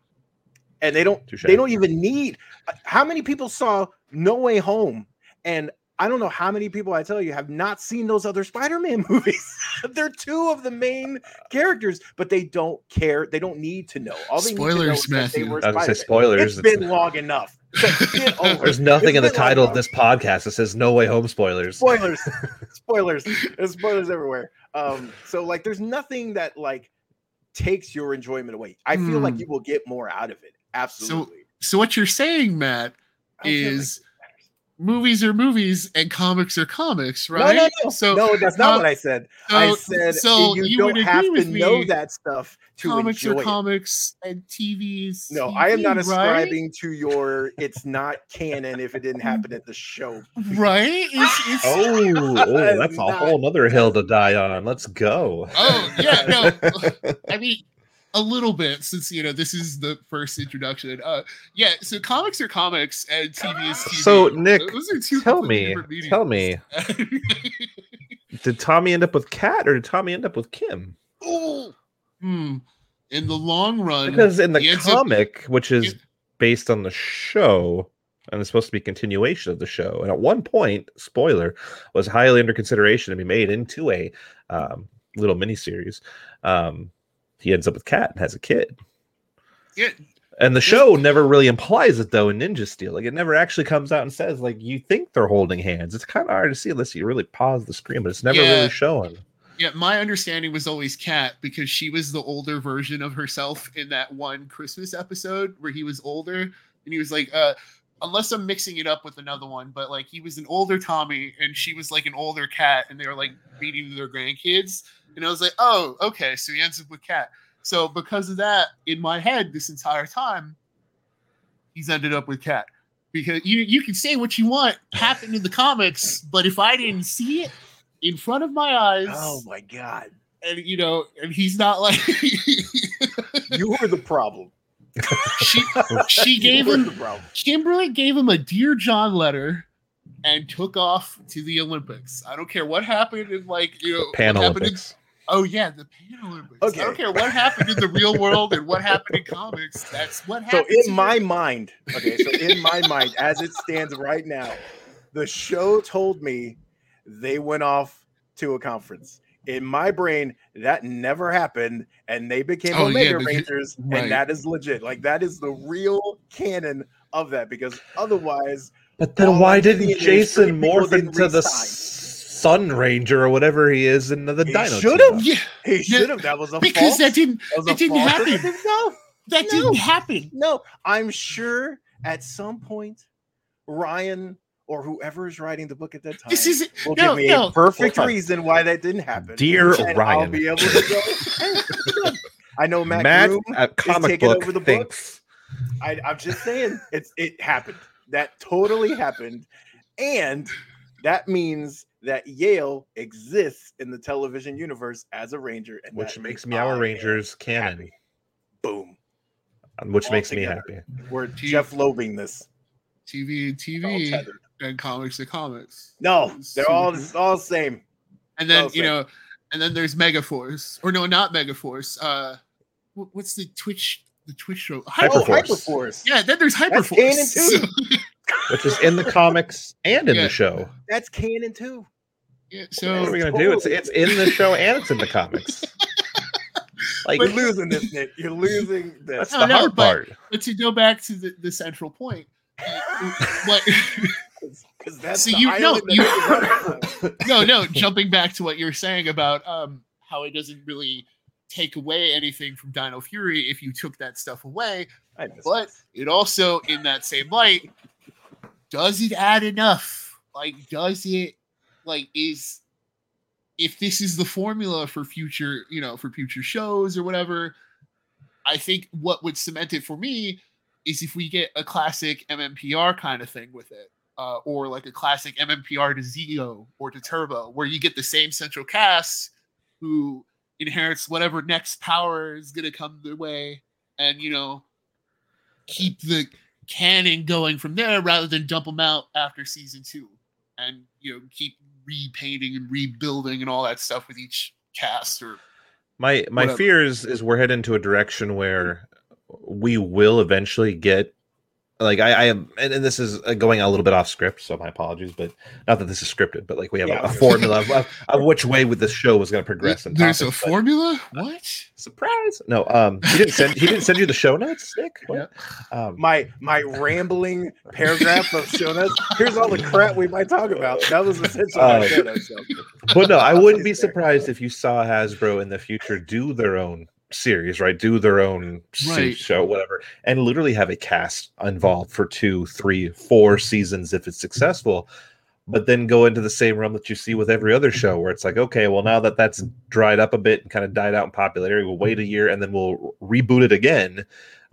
and they don't. They don't even need. uh, How many people saw No Way Home? And I don't know how many people I tell you have not seen those other Spider-Man movies. They're two of the main characters, but they don't care. They don't need to know. All they need to know Spoilers, is that they were i was gonna say spoilers It's been long enough. So there's nothing It's in the been long title of this podcast that says no way home spoilers spoilers spoilers there's spoilers everywhere um so like there's nothing that like takes your enjoyment away i feel like Hmm. you will get more out of it absolutely So what you're saying, Matt, I like is- it matters. Movies are movies and comics are comics, right? no, no. no. So no, that's not uh, what I said. I said so you, you don't would have agree to with know that stuff to comics enjoy are it. comics and TVs. No, I am not TV, ascribing to your it's not canon if it didn't happen at the show. Right? right? It's, it's, Oh, oh, that's a Not- whole nother hill to die on. Let's go. Oh yeah, no. I mean, a little bit since you know this is the first introduction. Uh, yeah. So comics are comics and TV is TV. So, Nick, those are two tell me, tell me, did Tommy end up with Kat or did Tommy end up with Kim? Hmm. In the long run, Because in the he ends up- comic, which is based on the show, and it's supposed to be a continuation of the show, and at one point, spoiler, was highly under consideration to be made into a um, little miniseries. Um, he ends up with Kat and has a kid. Yeah. And the show never really implies it though in Ninja Steel. Like it never actually comes out and says like you think they're holding hands. It's kind of hard to see unless you really pause the screen, but it's never Yeah. really shown. Yeah, my understanding was always Kat because she was the older version of herself in that one Christmas episode where he was older and he was like, uh, unless I'm mixing it up with another one, but like he was an older Tommy and she was like an older cat and they were like beating their grandkids. And I was like, oh, okay, so he ends up with cat. So because of that, in my head this entire time, he's ended up with cat. Because you you can say what you want happened in the comics, but if I didn't see it in front of my eyes, Oh my god. and you know, and he's not like You were the problem. She she gave him. Kimberly gave him a dear John letter and took off to the Olympics. I don't care what happened in like you know Pan in- Olympics. oh yeah, the Pan Olympics. Okay. I don't care what happened in the real world and what happened in comics. That's what So happened. in my mind, okay, so in my mind, as it stands right now, the show told me they went off to a conference. In my brain, that never happened, and they became Oh, yeah, Omega but you- Rangers, right. and that is legit. Like that is the real canon of that, because otherwise, But then why I'm didn't Jason morph into the. Sun Ranger or whatever he is in the He Dino? should've. yeah, he should have. That was a because false, that didn't that that didn't happen. negative. No, that No. didn't happen. No, I'm sure at some point, Ryan or whoever is writing the book at that time This isn't will no give me no. a perfect Hold on. reason why that didn't happen. Dear and I'll Ryan. be able to go. I know Matt, Matt Groom. at comic taking book over the book. thinks I, I'm just saying, it's it happened. That totally happened, and that means that Yale exists in the television universe as a ranger, and which makes means I Meow Rangers canon, happy. Boom. which All makes me happy. We're Jeff Lobing this. TV It's all TV tethered. And comics to comics. No, they're all all the same. And then you said. know, and then there's Megaforce, or no, not Megaforce. Uh, what's the Twitch the Twitch show? Hyperforce. Oh, Hyperforce. Yeah, then there's That's Hyperforce. canon too. Which is in the comics and in Yeah. the show. That's canon too. yeah, What are we gonna do? It's it's in the show and it's in the comics. Like You're losing this, Nick. You're losing that's this. No, the no, hard but- part. but to go back to the, the central point, what? Because that's So you- know you- they run for. no, no. Jumping back to what you were saying about um how it doesn't really take away anything from Dino Fury if you took that stuff away, but it also, in that same light, does it add enough? Like, does it like is if this is the formula for future, you know, for future shows or whatever, I think what would cement it for me is if we get a classic MMPR kind of thing with it, uh, or like a classic MMPR to Zeo or to Turbo, where you get the same central cast who inherits whatever next power is going to come their way, and you know, keep the canon going from there rather than dump them out after season two, and you know, keep repainting and rebuilding and all that stuff with each cast or My my Whatever. fear is is we're heading to a direction where we will eventually get like I, I am and, and this is uh, going a little bit off script, so my apologies, but not that this is scripted, but like we have Yeah, a, a formula of, of, of which way with this show was going to progress. And There's a topics, but- formula. What? surprise. No, um, he didn't send he didn't send you the show notes, Nick. What? Um, my my rambling paragraph of show notes. Here's all the crap we might talk about. That was essentially Uh, show notes. So. but no, I wouldn't be surprised if you saw Hasbro in the future do their own series, right? Do their own Right. show, whatever, and literally have a cast involved for two, three, four seasons if it's successful. But then go into the same realm that you see with every other show, where it's like, okay, well, now that that's dried up a bit and kind of died out in popularity, we'll wait a year and then we'll reboot it again,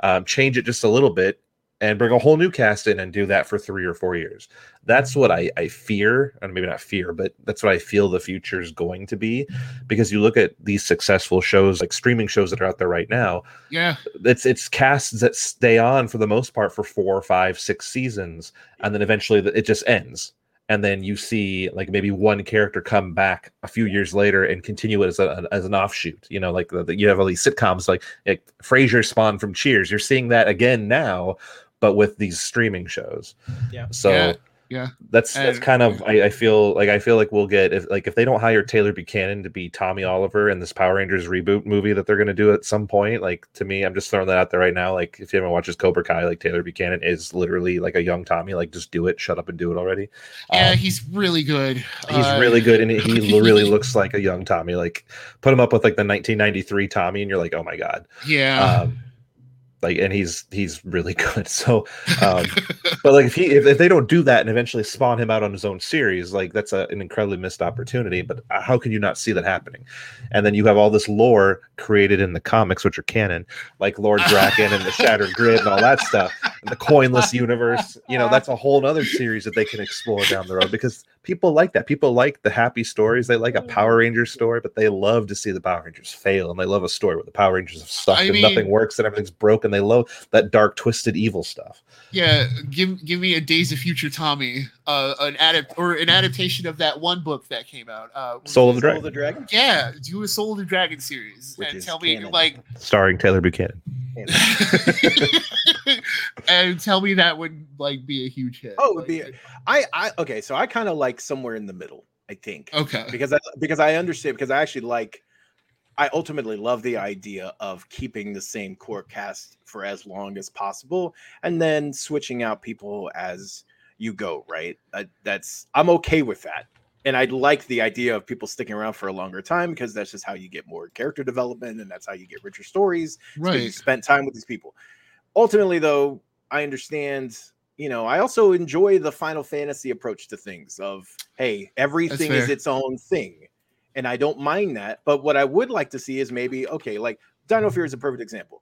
um, change it just a little bit, and bring a whole new cast in and do that for three or four years. That's what mm-hmm. I, I fear, and maybe not fear, but that's what I feel the future is going to be. Because you look at these successful shows, like streaming shows that are out there right now, Yeah. it's it's casts that stay on for the most part for four, five, six seasons, and then eventually it just ends. And then you see like maybe one character come back a few years later and continue it as, a, as an offshoot. You know, like the, the- you have all these sitcoms like, like Frasier spawned from Cheers. You're seeing that again now, but with these streaming shows. Yeah. So Yeah, yeah. that's that's kind of I, I feel like I feel like we'll get if like if they don't hire Tanner Buchanan to be Tommy Oliver in this Power Rangers reboot movie that they're gonna do at some point, like to me, I'm just throwing that out there right now. Like if you haven't watched Cobra Kai, like Tanner Buchanan is literally like a young Tommy. Like just do it, shut up and do it already. Yeah, Um, he's really good. He's Uh, really good, and he really looks like a young Tommy. Like put him up with like the 1993 Tommy, and you're like, oh my god. Yeah. Um, like, and he's he's really good. So, um, but like if he if, if they don't do that and eventually spawn him out on his own series, like that's a, an incredibly missed opportunity. But uh, how can you not see that happening? And then you have all this lore created in the comics, which are canon, like Lord Drakkon and the Shattered Grid and all that stuff, and the coinless universe. You know, that's a whole other series that they can explore down the road because people like that. People like the happy stories. They like a Power Rangers story, but they love to see the Power Rangers fail, and they love a story where the Power Rangers have sucked I and mean- nothing works and everything's broken. They love that dark, twisted, evil stuff. yeah, give give me a Days of Future Tommy, uh, an adapt or an adaptation of that one book that came out. Uh, Soul of the it? Soul of the Dragon. Yeah, do a Soul of the Dragon series Which and is tell me like, starring Tanner Buchanan. and tell me that would like be a huge hit. Oh, it would Like, be- I, I okay, so I kind of like somewhere in the middle. I think okay. because I because I understand because I actually like I ultimately love the idea of keeping the same core cast for as long as possible and then switching out people as you go, right? Uh, that's I'm okay with that. And I'd like the idea of people sticking around for a longer time because that's just how you get more character development and that's how you get richer stories. because you spent time with these people. Ultimately, though, I understand. You know, I also enjoy the Final Fantasy approach to things. Of hey, everything is its own thing, and I don't mind that. But what I would like to see is maybe okay, like Dino Fury is a perfect example.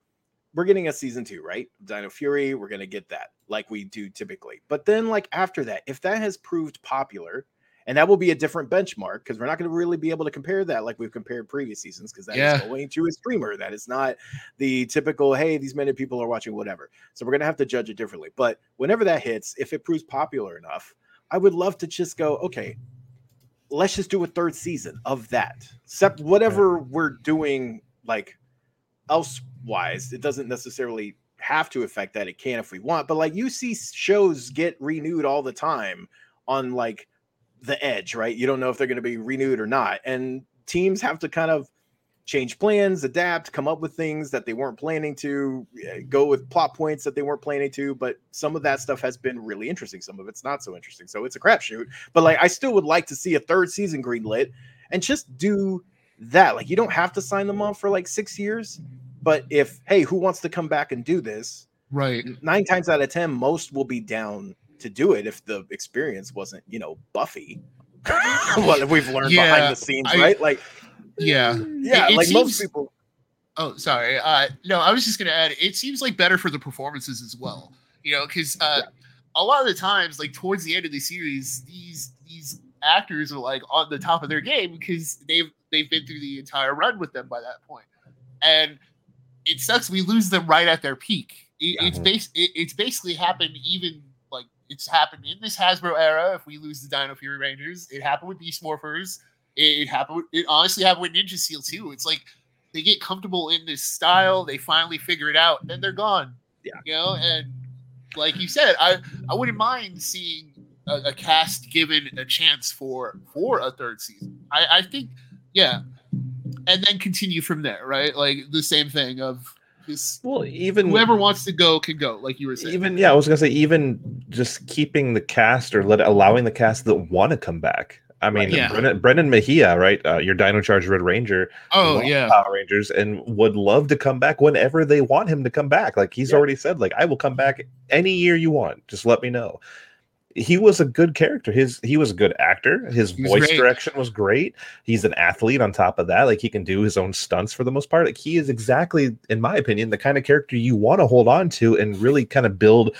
We're getting a season two, right? Dino Fury, we're gonna get that like we do typically. But then, like after that, if that has proved popular, and that will be a different benchmark because we're not going to really be able to compare that like we've compared previous seasons because that is Yeah. going to a streamer. That is not the typical hey these many people are watching whatever. So we're going to have to judge it differently. But whenever that hits if it proves popular enough i would love to just go okay let's just do a third season of that. Except whatever we're doing like elsewise it doesn't necessarily have to affect that. It can if we want. But like you see shows get renewed all the time on like the edge right you don't know if they're going to be renewed or not and teams have to kind of change plans, adapt, come up with things that they weren't planning to, eh, go with plot points that they weren't planning to. But some of that stuff has been really interesting. Some of it's not so interesting. So it's a crapshoot. But like, I still would like to see a third season greenlit and just do that. Like, you don't have to sign them on for like six years. But if, hey, who wants to come back and do this? Right. Nine times out of 10, most will be down to do it if the experience wasn't, you know, Buffy. what we've learned Yeah, behind the scenes, I- right? Like, Yeah. yeah, it like most people. Oh, sorry. Uh, no, I was just gonna add. It seems like better for the performances as well. You know, because uh, a lot of the times, like towards the end of the series, these these actors are like on the top of their game because they've they've been through the entire run with them by that point, and it sucks. We lose them right at their peak. It, It's Mhm. base. It, it's basically happened even like it's happened in this Hasbro era. If we lose the Dino Fury Rangers, it happened with Beast Morphers. It, it happened. It honestly happened with Ninja Steel too. It's like they get comfortable in this style. They finally figure it out, then they're gone. Yeah. you know. And like you said, I I wouldn't mind seeing a, a cast given a chance for for a third season. I I think yeah, and then continue from there. Right, like the same thing of just Well, even whoever wants to go can go. Like you were saying. even yeah, I was gonna say even just keeping the cast or let allowing the cast that want to come back. I mean, Right. Yeah. Brennan, Brendan Mejia, right? Uh, your Dino Charge Red Ranger. Oh yeah. Power Rangers, and would love to come back whenever they want him to come back. Like he's Yeah. already said, like I will come back any year you want. Just let me know. He was a good character. His he was a good actor. His He was voice great. direction was great. He's an athlete on top of that. Like he can do his own stunts for the most part. Like he is exactly, in my opinion, the kind of character you want to hold on to and really kind of build,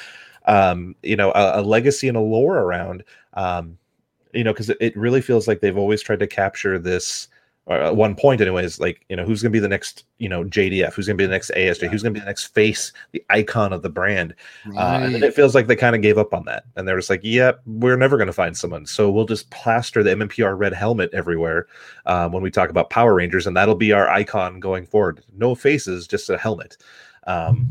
um, you know, a, a legacy and a lore around. Um, you know, because it, it really feels like they've always tried to capture this. Or at one point, anyways, like you know, who's going to be the next, you know, JDF? Who's going to be the next ASJ? Yeah. Who's going to be the next face, the icon of the brand? Uh, and it feels like they kind of gave up on that, and they're just like, "Yep, we're never going to find someone, so we'll just plaster the MMPR red helmet everywhere um, when we talk about Power Rangers, and that'll be our icon going forward. No faces, just a helmet." Um,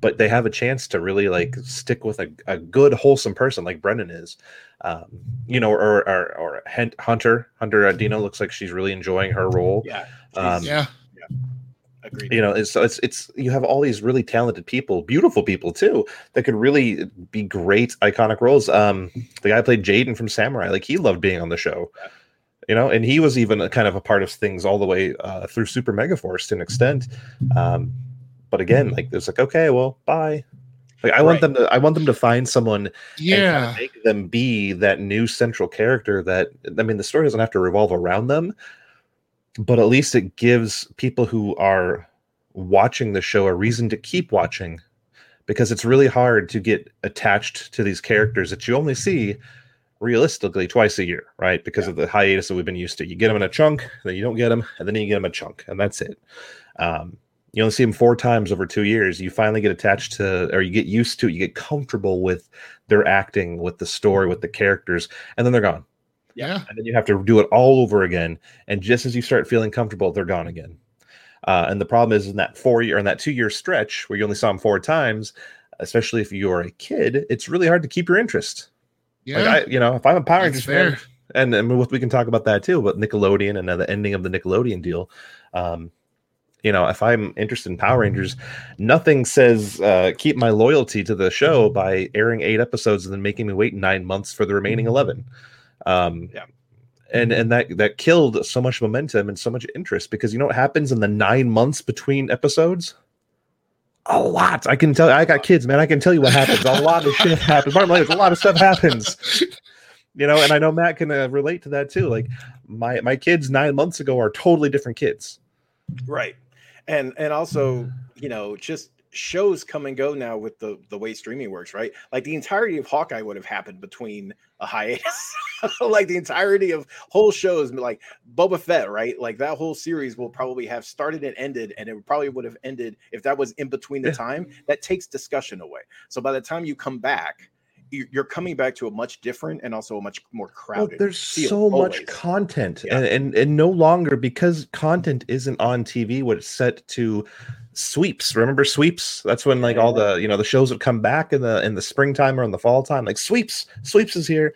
but they have a chance to really like stick with a, a good, wholesome person like Brennan is, um, you know, or or, or Hunter Hunter uh, Deno looks like she's really enjoying her role. Yeah. Um, yeah. Agreed. you know it's, so it's it's you have all these really talented people beautiful people too that could really be great iconic roles um the guy played Jayden from samurai like he loved being on the show Yeah. you know and he was even a kind of a part of things all the way uh, through super megaforce to an extent um but again like it's like okay well bye. Like i want them to i want them to find someone Yeah. make them be that new central character that i mean the story doesn't have to revolve around them but at least it gives people who are watching the show a reason to keep watching because it's really hard to get attached to these characters that you only see realistically twice a year right? Because Yeah. of the hiatus that we've been used to. You get them in a chunk then you don't get them and then you get them a chunk and that's it. Um, you only see them four times over two years you finally get attached to or you get used to it you get comfortable with their acting with the story with the characters and then they're gone Yeah. and then you have to do it all over again. And just as you start feeling comfortable, they're gone again. Uh, and the problem is in that four year, in that two year stretch where you only saw them four times, especially if you're a kid, it's really hard to keep your interest. Yeah. Like I, you know, if I'm a Power That's Rangers fan, and, and we we can talk about that too, but Nickelodeon and uh, the ending of the Nickelodeon deal. Um, you know, if I'm interested in Power Rangers, nothing says uh, keep my loyalty to the show by airing eight episodes and then making me wait nine months for the remaining eleven. Um, Yeah. and and that that killed so much momentum and so much interest because you know what happens in the nine months between episodes. A lot. I can tell. I got kids, man. I can tell you what happens. A lot of shit happens. Bottom line a lot of stuff happens you know and i know matt can uh, relate to that too like my my kids nine months ago are totally different kids right and and also you know just shows come and go now with the the way streaming works right? Like the entirety of hawkeye would have happened between a hiatus. Like the entirety of whole shows like boba fett right? Like that whole series will probably have started and ended and it probably would have ended if that was in between the time. That takes discussion away. So by the time you come back you're coming back to a much different and also a much more well, crowded there's field, so much content Yeah. and, and and no longer because content isn't on tv what it's set to sweeps. Remember sweeps? That's when like all the you know the shows would come back in the in the springtime or in the fall time like sweeps! Sweeps is here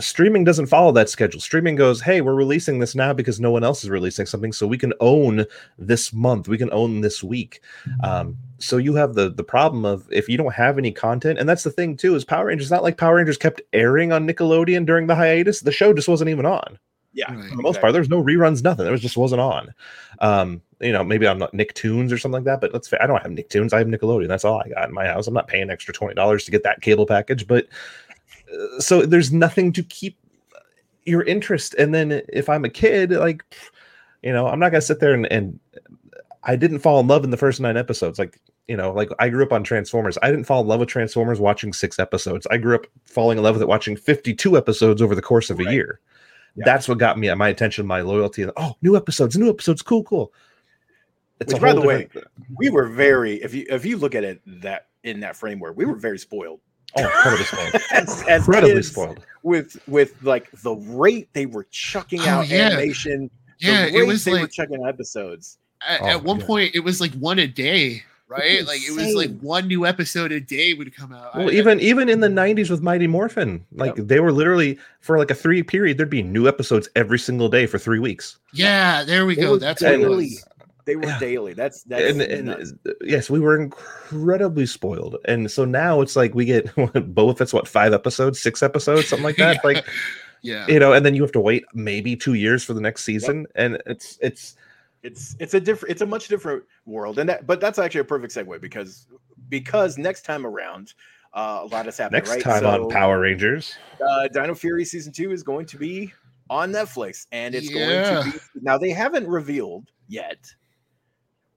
streaming doesn't follow that schedule. Streaming goes hey we're releasing this now because no one else is releasing something so we can own this month. We can own this week. Um, so you have the the problem of if you don't have any content and that's the thing too is power rangers not like power rangers kept airing on nickelodeon during the hiatus. The show just wasn't even on. Yeah Right. for the most part there was no reruns nothing. There was just wasn't on. Um you know maybe i'm not nicktoons or something like that but let's I don't have nicktoons i have nickelodeon. That's all i got in my house. I'm not paying extra $20 to get that cable package but so there's nothing to keep your interest. And then if i'm a kid like you know i'm not gonna sit there and, and i didn't fall in love in the first nine episodes. Like you know like i grew up on transformers. I didn't fall in love with transformers watching six episodes. I grew up falling in love with it watching 52 episodes over the course of a year. Yeah. that's what got me my attention my loyalty. Oh new episodes new episodes cool cool. It's Which, by the way, we were very if you if you look at it that in that framework we were very spoiled oh incredibly spoiled as, as incredibly spoiled with with like the rate they were chucking Oh, out yeah. animation Yeah, it was they were chucking out episodes at, Oh, at one yeah. point it was like one a day, right? Like it was like one new episode a day would come out. well I- even even in the 90s with mighty morphin like they were literally for like a three period there'd be new episodes every single day for three weeks yeah, there we They go. were That's what it daily. was. They were Yeah. daily that's that's and, and uh, yes, we were incredibly spoiled, and so now it's like we get Boba Fett's what five episodes, six episodes, something like that. Like Yeah. you know, and then you have to wait maybe two years for the next season, and it's it's it's it's a different it's a much different world and that but that's actually a perfect segue because because next time around uh, a lot has happened next right time So, on Power Rangers. uh, dino fury season two is going to be on netflix and it's Yeah. going to be now they haven't revealed yet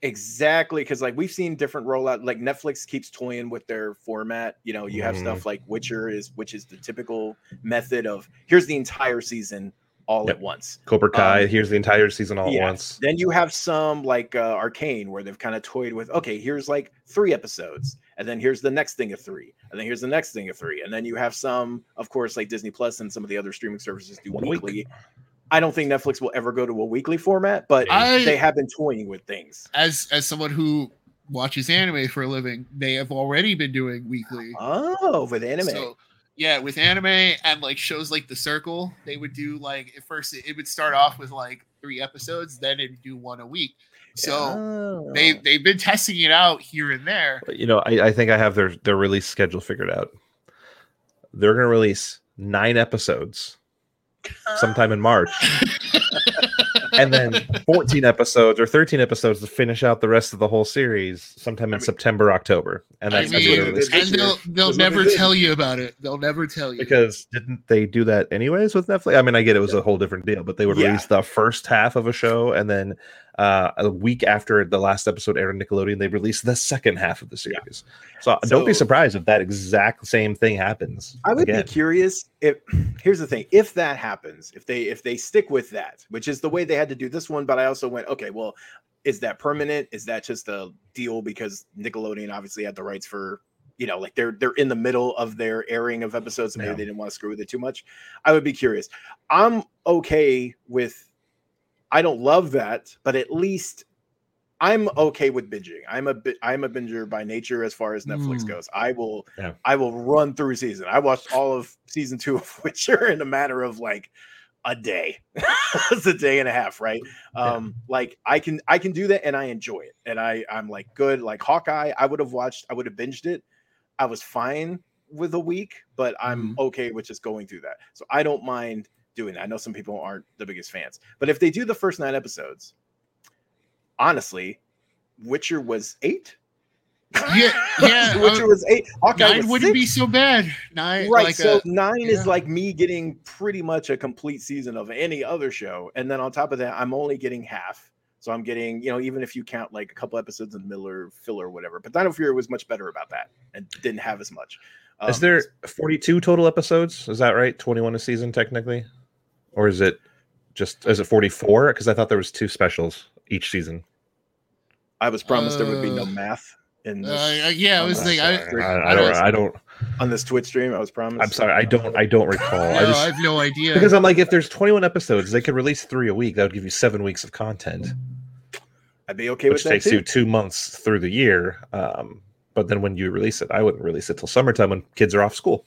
exactly because like we've seen different rollout like netflix keeps toying with their format you know you have Mhm. stuff like witcher is which is the typical method of here's the entire season all Yep. at once Cobra Kai. Um, here's the entire season all yeah. at once. then you have some like uh, Arcane where they've kind of toyed with, okay, here's like three episodes, and then here's the next thing of three, and then here's the next thing of three, and then you have some, of course, like Disney Plus and some of the other streaming services do One week. Weekly. I don't think Netflix will ever go to a weekly format, but I- they have been toying with things. As as someone who watches anime for a living, they have already been doing weekly. Oh, with anime. So yeah, with anime and like shows like The Circle, they would do like at first it, it would start off with like three episodes, then it'd do one a week. So Oh. they they've been testing it out here and there. You know, I, I think I have their their release schedule figured out. They're going to release nine episodes sometime in March, and then 14 episodes or 13 episodes to finish out the rest of the whole series sometime in I mean- September, October, and I that's, that's that's what what mean, it is. and they'll they'll never tell you about it. They'll never tell you. Because didn't they do that anyways with Netflix? I mean, I get it was a whole different deal, but they would Yeah. release the first half of a show, and then uh, a week after the last episode aired on Nickelodeon, they release the second half of the series. So, don't be surprised if that exact same thing happens. I would again. be curious if here's the thing if that happens if they if they stick with that which is the way they had to do this one but I also went okay well is that permanent is that just a deal because Nickelodeon obviously had the rights for you know like they're they're in the middle of their airing of episodes and maybe Yeah. they didn't want to screw with it too much I would be curious I'm okay with I don't love that but at least I'm okay with binging. I'm a bit I'm a binger by nature as far as Netflix Mm. goes. I will Yeah. I will run through season. I watched all of season two of Witcher in a matter of like a day. it's a day and a half, right? Yeah. Um, like I can I can do that and I enjoy it. And I I'm like good. Like Hawkeye, I would have watched, I would have binged it. I was fine with a week, but I'm okay with just going through that. So I don't mind doing that. I know some people aren't the biggest fans, but if they do the first nine episodes, honestly, Witcher was eight. Yeah, yeah. Witcher uh, was eight. Hawkeye nine was wouldn't six. be so bad. Nine, right. Like so a, nine yeah. is like me getting pretty much a complete season of any other show, and then on top of that, I'm only getting half. So I'm getting, you know, even if you count like a couple episodes in the middle or filler or whatever. But Dino Fury was much better about that and didn't have as much. Is Um, there 42 total episodes? Is that right? 21 a season technically, or is it just is it 44? Because I thought there was two specials each season. I was promised there would be no Uh, math in uh, yeah, I was I'm thinking. I, I, I I don't. I don't. on this Twitch stream. I was promised. I'm sorry. I don't. I don't recall. no, I I, have no idea. because I'm like, if there's 21 episodes, they could release three a week. That would give you seven weeks of content, I'd be okay which with that takes too. you two months through the year. Um, but then when you release it, I wouldn't release it till summertime when kids are off school.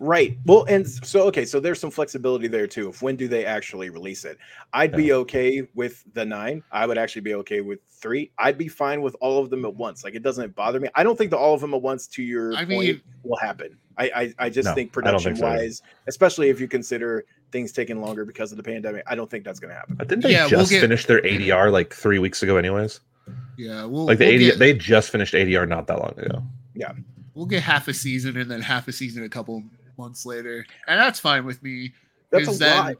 Right. Well, and so okay, so there's some flexibility there too. If when do they actually release it? I'd be okay with the nine. I would actually be okay with three. I'd be fine with all of them at once. Like it doesn't bother me. I don't think the all of them at once to your I point mean- will happen. I I, I just No, think production think so either. wise, especially if you consider things taking longer because of the pandemic, I don't think that's gonna happen. But didn't they Yeah, we'll just get- finish their ADR like three weeks ago, anyways? yeah, we'll Like the we'll ADR, get, they just finished ADR not that long ago. Yeah. We'll get half a season and then half a season a couple months later, and that's fine with me. That's a then- lot.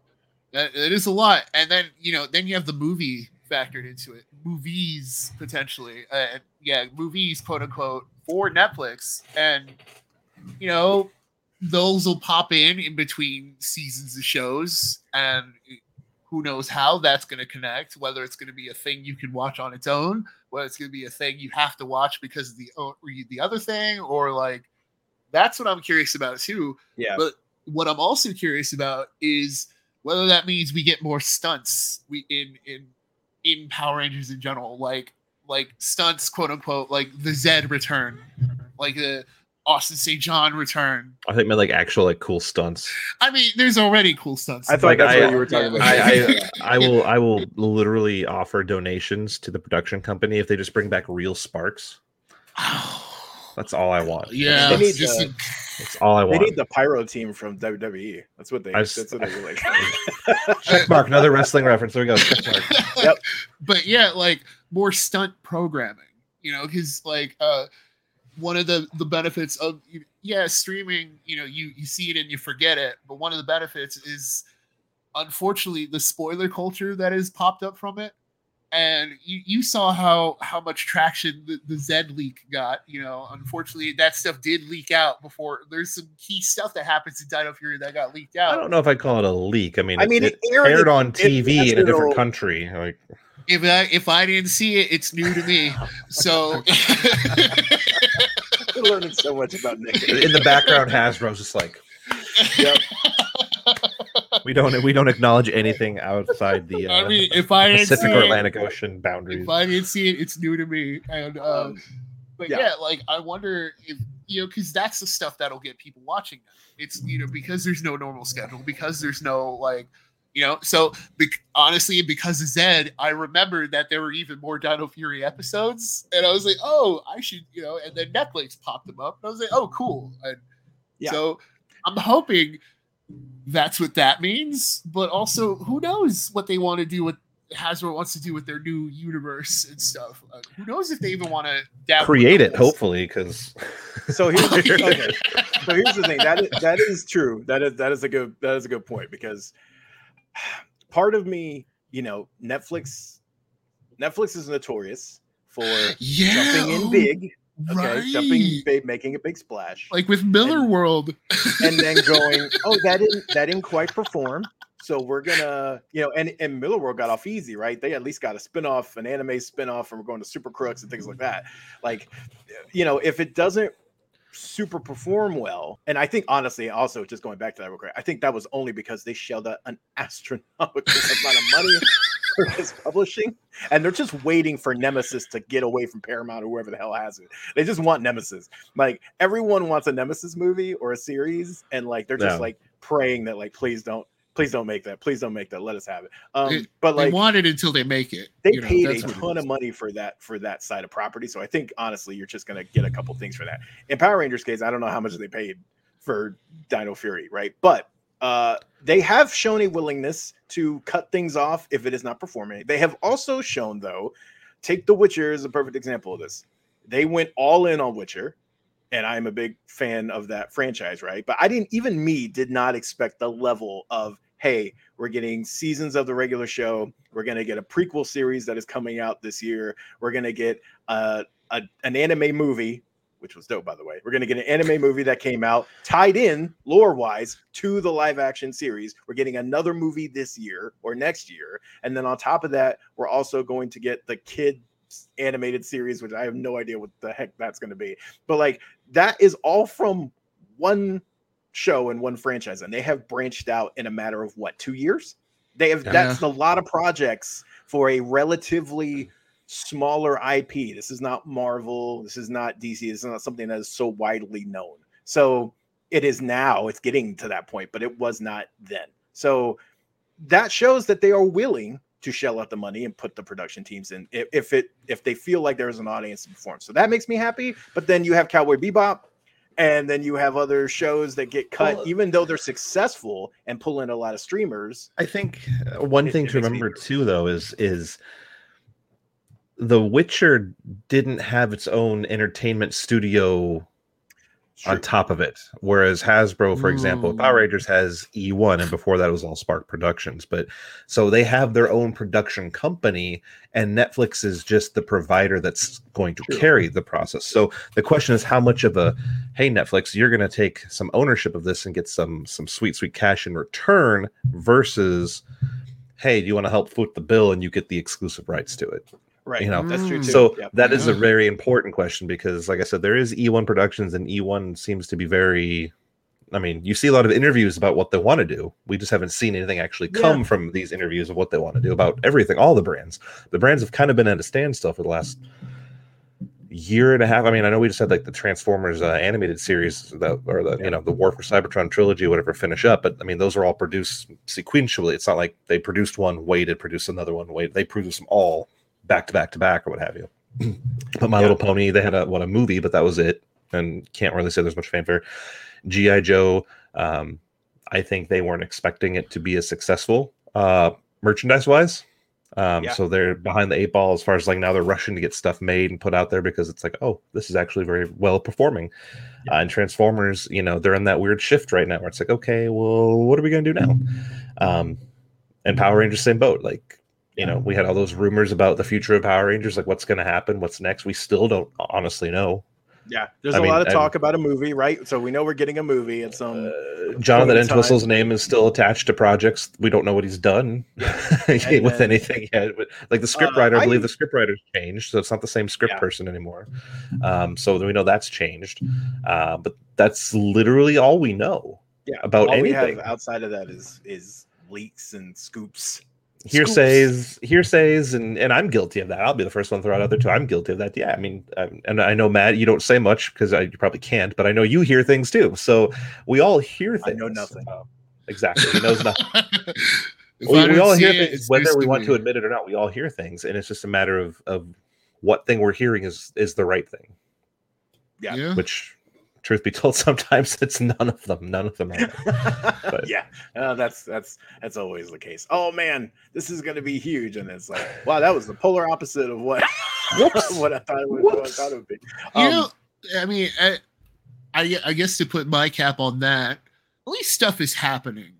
That, it is a lot, and then you know, then you have the movie factored into it. Movies potentially, uh, yeah, movies, quote unquote, for Netflix, and you know, those will pop in in between seasons of shows, and who knows how that's going to connect? Whether it's going to be a thing you can watch on its own, whether it's going to be a thing you have to watch because of the the other thing, or like that's what I'm curious about too Yeah. but what I'm also curious about is whether that means we get more stunts we in in in Power Rangers in general, like like stunts, quote unquote, like the Zedd return, like the Austin St. John return. I think meant like actual like cool stunts. I mean, there's already cool stunts. I thought Like, that's I- what you were talking yeah. about. I, I I will I will literally offer donations to the production company if they just bring back real sparks. Oh. That's all I want. Yeah, They need just- to- That's all I want. They need the pyro team from WWE. That's what they. I That's what they really. Check mark, another wrestling reference. There we go. Check mark. Yep. but yeah, like more stunt programming, you know, because like uh one of the the benefits of yeah streaming, you know, you you see it and you forget it, but one of the benefits is unfortunately the spoiler culture that has popped up from it. And you, you saw how how much traction the, the Zedd leak got. You know, unfortunately, that stuff did leak out before. There's some key stuff that happens in Dino Fury that got leaked out. I don't know if I'd call it a leak. I mean, I mean, it, it aired aired on it TV in a national- different country. Like, if I if I didn't see it, it's new to me. So We're learning so much about Nick. in the background, Hasbro's just like, Yep. we don't we don't acknowledge anything outside the uh, I mean, if I didn't Pacific see or it, Atlantic Ocean boundaries. if I didn't see it, it's new to me. And uh, Um, but yeah. yeah. like I wonder if you know, because that's the stuff that'll get people watching. Now. It's you know because there's no normal schedule, because there's no like. You know, so bec honestly, because of Zedd, I remembered that there were even more Dino Fury episodes, and I was like, "Oh, I should," you know. And then Netflix popped them up, and I was like, "Oh, cool." And Yeah. so I'm hoping that's what that means. But also, who knows what they want to do with Hasbro wants to do with their new universe and stuff. Uh, who knows if they even want to Create it, hopefully, because So here's okay. So here's the thing that is, that is true. That is that is a good that is a good point because part of me, you know, Netflix Netflix is notorious for Yeah, jumping in oh, big, okay, right. jumping big, making a big splash, like with Miller And- World. and then going, oh, that didn't that didn't quite perform. So we're gonna, you know, and and Millarworld got off easy, right? They at least got a spin-off, an anime spin-off, and we're going to Super Crooks and things like that. Like, you know, if it doesn't super perform well, and I think honestly, also just going back to that real quick, I think that was only because they shelled out an astronomical amount of money for this publishing, and they're just waiting for Nemesis to get away from Paramount or whoever the hell has it. They just want Nemesis. Like everyone wants a Nemesis movie or a series, and like they're just Yeah. like praying that like please don't. Please don't make that. Please don't make that. Let us have it. Um, They- but they like want it until they make it. they you know, paid a that's what it ton of money for that for that side of property. So I think honestly, you're just gonna get a couple things for that. In Power Rangers case, I don't know how much they paid for Dino Fury, right? But uh, they have shown a willingness to cut things off if it is not performing. They have also shown, though, take The Witcher is a perfect example of this. They went all in on Witcher, and I'm a big fan of that franchise, right? But I didn't even me did not expect the level of hey, we're getting seasons of the regular show. We're going to get a prequel series that is coming out this year. We're going to get uh, a, an anime movie, which was dope, by the way. We're going to get an anime movie that came out tied in lore wise to the live action series. We're getting another movie this year or next year. And then on top of that, we're also going to get the kid animated series, which I have no idea what the heck that's going to be. But like that is all from one show and one franchise, and they have branched out in a matter of what two years. They have that's a lot of projects for a relatively smaller IP. This is not Marvel. This is not DC. This is not something that is so widely known. So it is now. It's getting to that point, but it was not then. So that shows that they are willing to shell out the money and put the production teams in if, if it if they feel like there's an audience to perform. So that makes me happy. But then you have Cowboy Bebop, and then you have other shows that get cut, Well- even though they're successful and pull in a lot of streamers. I think uh, one It- thing it to remember too, though, is is The Witcher didn't have its own entertainment studio on top of it. Whereas Hasbro, for example, Mm. Power Rangers has E1, and before that it was Allspark Productions. But so they have their own production company, and Netflix is just the provider that's going to True. carry the process. So the question is, how much of a hey Netflix, you're going to take some ownership of this and get some some sweet sweet cash in return versus hey, do you want to help foot the bill and you get the exclusive rights to it? Right. you know, that's true too. So Yep. that is a very important question because, like I said, there is E1 Productions, and E1 seems to be very. I mean, you see a lot of interviews about what they want to do. We just haven't seen anything actually come from these interviews of what they want to do about everything, all the brands. The brands have kind of been at a standstill for the last year and a half. I mean, I know we just had like the Transformers uh, animated series that, or the Yeah. you know the War for Cybertron trilogy, whatever, finish up. But I mean, those are all produced sequentially. It's not like they produced one, waited, produced another one, waited. They produced them all back to back to back or what have you. but My Yeah. Little Pony, they had a what a movie, but that was it. and can't really say there's much fanfare. GI Joe, um, I think they weren't expecting it to be as successful uh, merchandise wise. Um, Yeah. So they're behind the eight ball as far as like now they're rushing to get stuff made and put out there because it's like, oh, this is actually very well performing. Uh, and Transformers, you know, they're in that weird shift right now where it's like, okay, well, what are we going to do now? Um, and Power Rangers, same boat. Like, you know, we had all those rumors about the future of Power Rangers, like what's going to happen, what's next. We still don't honestly know. Yeah, there's I a mean, lot of talk about a movie, right? So we know we're getting a movie at some. Uh, Jonathan. Entwistle's name is still attached to projects. We don't know what he's done with then- anything yet. But like the script Uh, writer, I I- believe the script writer's changed, so it's not the same script Yeah. person anymore. Um, so we know that's changed. Uh, but that's literally all we know. Yeah, about all we anything. have outside of that is is leaks and scoops. Hearsays hearsays and and i'm guilty of that. I'll be the first one to throw it out there too i'm guilty of that. Yeah i mean um, and i know matt you don't say much because you probably can't but i know you hear things too. So we all hear I things. know nothing. Uh, exactly. He knows nothing. We, we all hear it, things whether news we want me. to admit it or not we all hear things and it's just a matter of of what thing we're hearing is is the right thing. Yeah. Yeah. which truth be told sometimes it's none of them none of them are yeah, uh, that's that's that's always the case. Oh man, this is going to be huge, and it's like, wow, that was the polar opposite of what what I thought it would, what I thought it would be. You Um, know, I mean, I, I, I guess to put my cap on that, at least stuff is happening,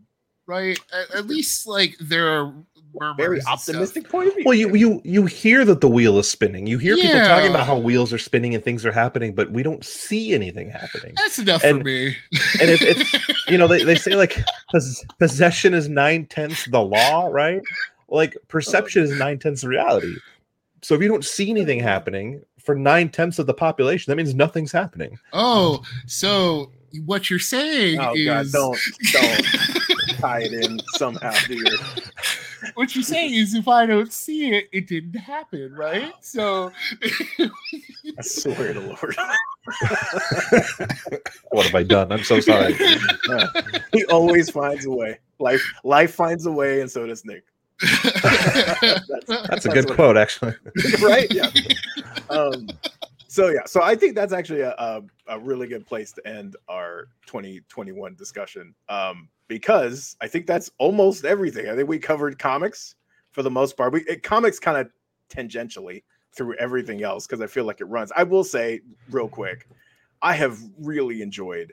right? At, at least like there are murmurs very and stuff. optimistic point of view. Well, you you you hear that the wheel is spinning. You hear people talking about how wheels are spinning and things are happening, but we don't see anything happening. That's enough And- for me. And if it's you know they, they say like pos- possession is nine tenths the law, right? Like perception is nine tenths reality. So if you don't see anything happening for nine tenths of the population, that means nothing's happening. oh, so what you're saying oh is god, don't don't tie it in somehow to your what you're saying is if I don't see it, it didn't happen, right? So I swear to Lord. What have I done? I'm so sorry. he always finds a way. Life life finds a way, and so does Nick. that's, That's a That's good what- quote, actually. right? Yeah. Um, so yeah, so I think that's actually a, a, a really good place to end our 2021 discussion um, because I think that's almost everything. I think we covered comics for the most part. We it, comics kind of tangentially through everything else because I feel like it runs. I will say real quick, I have really enjoyed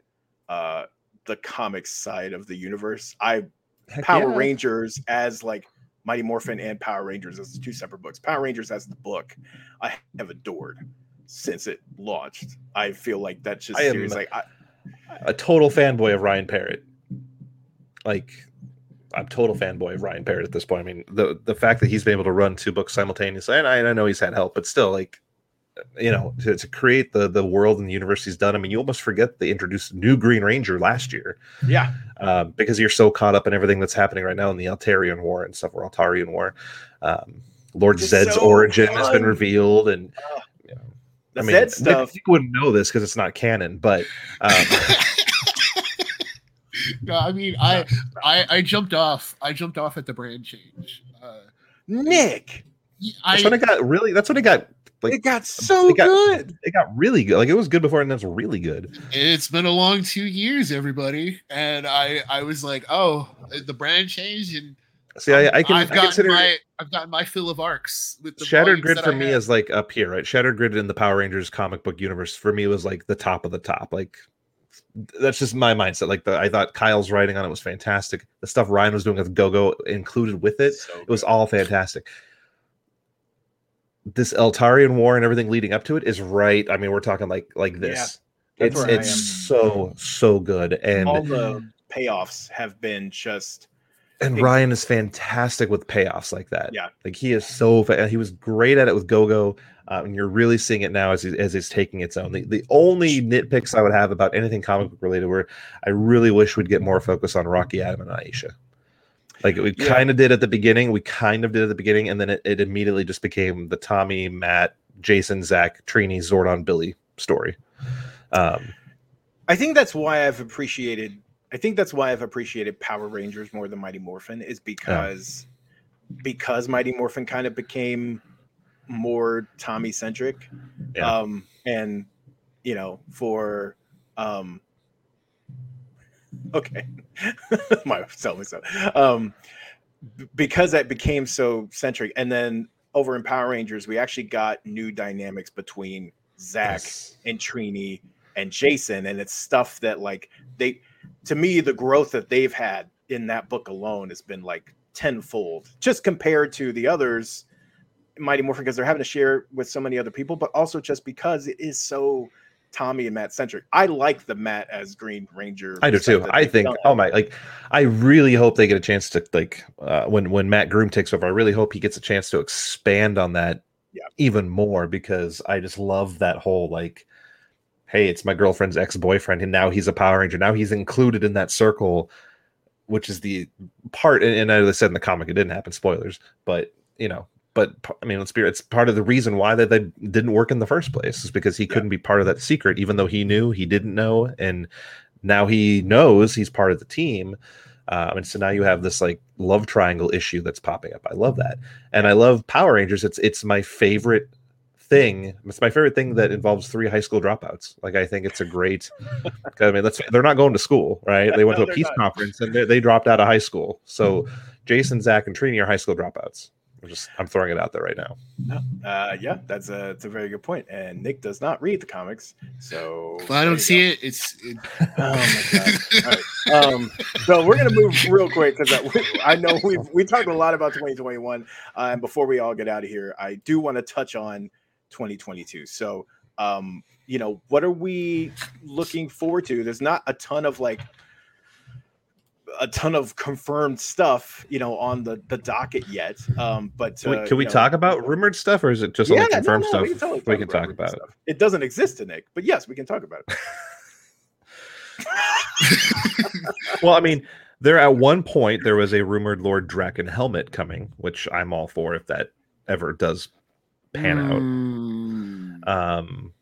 uh, the comics side of the universe. I Heck Power yeah. Rangers as like Mighty Morphin and Power Rangers as two separate books. Power Rangers as the book, I have adored since it launched. I feel like that's just I series like I, a total fanboy of Ryan Parrott. Like, I'm total fanboy of Ryan Parrott at this point. I mean, the the fact that he's been able to run two books simultaneously, and I, I know he's had help, but still, like, you know, to, to create the the world and the universe he's done. I mean, you almost forget they introduced new Green Ranger last year yeah, um, because you're so caught up in everything that's happening right now in the Eltarian War and stuff, or Eltarian War. Um, Lord It's Zedd's so origin has been revealed, and Oh. you know, I mean, Zedd stuff. Nick wouldn't know this because it's not canon, but um, no, I mean, I, I, I jumped off. I jumped off at the brand change. Uh, Nick, that's I, when it got really. That's when it got like it got so it got- good. it got really good. Like it was good before, and that's really good. it's been a long two years, everybody, and I, I was like, oh, the brand changed, and See, I, I can I've I gotten consider my, I've gotten my fill of arcs with the Shattered Grid for I me have. is like up here, right? Shattered Grid in the Power Rangers comic book universe for me was like the top of the top. Like that's just my mindset. Like the I thought Kyle's writing on it was fantastic. The stuff Ryan was doing with Go-Go included with it, So it was all fantastic. This Eltarian War and everything leading up to it is right. I mean, we're talking like like this. That's it's it's so so good and all the payoffs have been just and Ryan is fantastic with payoffs like that. Yeah. like he is so fa- he was great at it with Go Go, uh, and you're really seeing it now as as it's taking its own. The, the only nitpicks I would have about anything comic book related were I really wish we'd get more focus on Rocky Adam and Aisha. Like we Yeah. kind of did at the beginning, we kind of did at the beginning, and then it, it immediately just became the Tommy, Matt, Jason, Zach, Trini, Zordon, Billy story. Um, I think that's why I've appreciated. I think that's why I've appreciated Power Rangers more than Mighty Morphin is because because Mighty Morphin kind of became more Tommy centric, Yeah. um, and you know, for um okay. My tell me so. Um b- because that became so centric and then over in Power Rangers we actually got new dynamics between Zach Yes. and Trini and Jason, and it's stuff that like they, to me, the growth that they've had in that book alone has been like tenfold, just compared to the others, Mighty Morphin, because they're having to share with so many other people, but also just because it is so Tommy and Matt centric. I like the Matt as Green Ranger. I do too. I think. done. Oh my! Like, I really hope they get a chance to like uh, when when Matt Groom takes over. I really hope he gets a chance to expand on that Yeah. even more because I just love that whole like, hey, it's my girlfriend's ex boyfriend, and now he's a Power Ranger. Now he's included in that circle, which is the part. And, and as I said in the comic, it didn't happen. Spoilers, but you know. But I mean, let's be. It's part of the reason why that they didn't work in the first place is because he Yeah. couldn't be part of that secret, even though he knew he didn't know, and now he knows he's part of the team. Um, and so now you have this like love triangle issue that's popping up. I love that. And i love power rangers. It's it's my favorite thing. It's my favorite thing that involves three high school dropouts. Like i think it's a great i mean let's they're not going to school right? They went No, to a peace not. conference and they, they dropped out of high school. So jason zach and trini are high school dropouts I'm just i'm throwing it out there right now Uh, yeah, that's a it's a very good point. And Nick does not read the comics, so If I don't see it, it's it, Oh my god! All right. Um, so we're gonna move real quick because I, I know we've we talked a lot about 2021. Uh, and before we all get out of here, I do want to touch on 2022. So, um, you know, what are we looking forward to? There's not a ton of like a ton of confirmed stuff, you know, on the the docket yet. Um, but can we, uh, can we know- talk about rumored stuff or is it just yeah, only confirmed no, stuff We can, totally we can talk about it stuff. It doesn't exist to Nick, but yes, we can talk about it. well, I mean, there at one point there was a rumored Lord Drakkon helmet coming, which I'm all for if that ever does pan Mm. out. Um,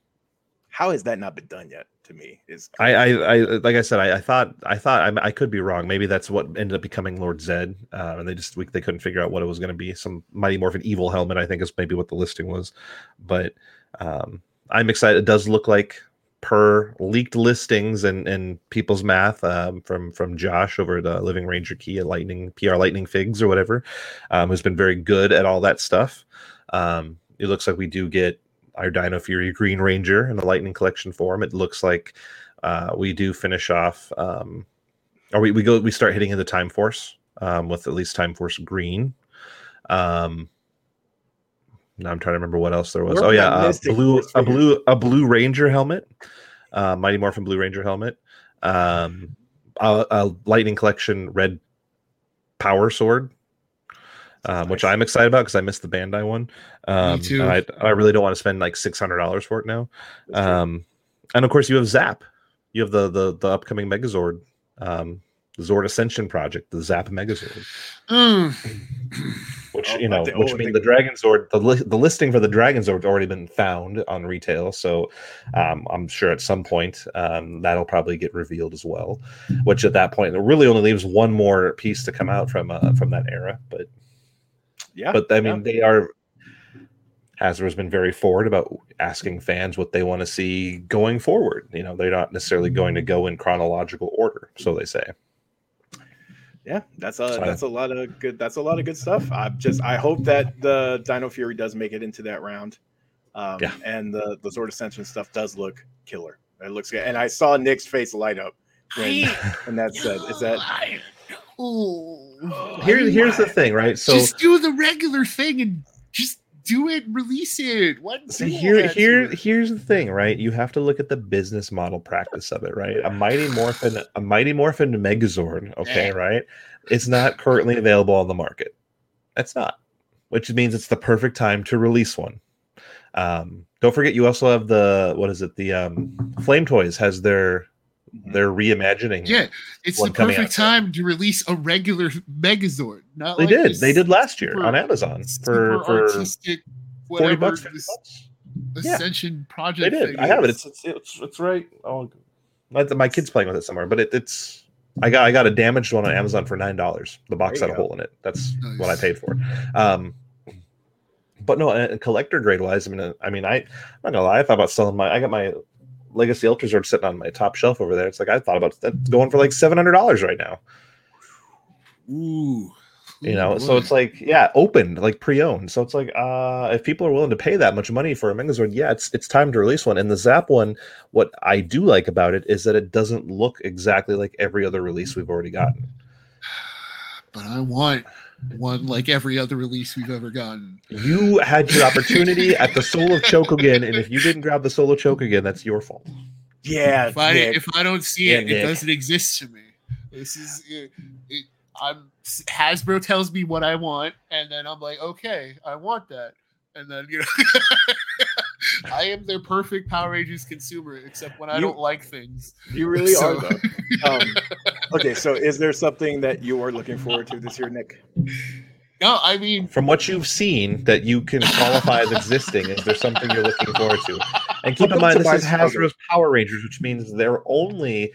How has that not been done yet? To me, is I, I, I, like I said, I, I thought, I thought, I, I could be wrong. Maybe that's what ended up becoming Lord Zedd, uh, and they just we, they couldn't figure out what it was going to be. Some Mighty Morphin evil helmet, I think, is maybe what the listing was. But um, I'm excited. It does look like per leaked listings and and people's math um, from from Josh over at uh, Living Ranger Key at Lightning PR Lightning Figs or whatever, um, who's been very good at all that stuff. Um, it looks like we do get our Dino Fury Green Ranger in the Lightning Collection form. It looks like uh, we do finish off, um, or we, we go we start hitting into Time Force um, with at least Time Force Green. Um, now I'm trying to remember what else there was. We're oh yeah, uh, blue a blue a blue Ranger helmet, uh, Mighty Morphin Blue Ranger helmet, um, a, a Lightning Collection red Power Sword. Um, which I'm excited about because I missed the Bandai one. Um, too. I, I really don't want to spend like six hundred dollars for it now. Um, and of course, you have Zap. You have the the the upcoming Megazord, um, the Zord Ascension project, the Zap Megazord, Mm. which Oh, you know, which means the- the Dragon Zord. The li- the listing for the Dragon Zord already been found on retail, so um, I'm sure at some point um, that'll probably get revealed as well. Which at that point, it really only leaves one more piece to come out from uh, from that era, but yeah, but I yeah. mean, they are. Hasbro's been very forward about asking fans what they want to see going forward. You know, they're not necessarily going to go in chronological order, so they say. yeah, that's a So- that's a lot of good. That's a lot of good stuff. I just I hope that the Dino Fury does make it into that round. Um, Yeah. and the the Zord Ascension stuff does look killer. It looks good, and I saw Nick's face light up when when that said, "Is that I- Oh. Here, here's the thing, right? So, just do the regular thing and just do it, release it. What? so here, here, here's the thing, right? You have to look at the business model practice of it, right? A Mighty Morphin, a Mighty Morphin Megazord, okay, right? It's not currently available on the market. It's not, which means it's the perfect time to release one. Um, don't forget, you also have the what is it? The um, Flame Toys has their their reimagining. Yeah, it's one the perfect out time to release a regular Megazord. Not they like did. They did last year super- on Amazon for for artistic, forty whatever bucks. 50 this bucks. Yeah. Ascension They project. did. thing I have it. It's it's it's, it's right. Oh, my, my kid's playing with it somewhere, but it, it's. I got I got a damaged one on Amazon for nine dollars. The box had you a go. hole in it. That's Nice. what I paid for. Um, but no, uh, collector grade wise, I mean, uh, I mean, I I'm not gonna lie. I thought about selling my. I got my Legacy Ultras are sitting on my top shelf over there. It's like I thought about that going for like seven hundred dollars right now. Ooh. You know, Ooh, so it's like yeah, open like pre-owned. So it's like uh if people are willing to pay that much money for a Megazord, yeah, it's it's time to release one. And the Zap one, what I do like about it is that it doesn't look exactly like every other release we've already gotten. But I want one like every other release we've ever gotten. You had your opportunity at the Soul of Chogokin, and if you didn't grab the Soul of Chogokin, that's your fault. Yeah, If I Nick. if I don't see Yeah, it, Nick. it doesn't exist to me. This is it, it, I'm Hasbro tells me what I want, and then I'm like, okay, I want that, and then you know, I am their perfect Power Rangers consumer, except when I You- don't like things. you really So- are though. Um, okay, so is there something that you are looking forward to this year, Nick? No, I mean, From what you've seen, that you can qualify as existing, is there something you're looking forward to? And keep in mind, to this is Hasbro's Power Rangers, which means they're only.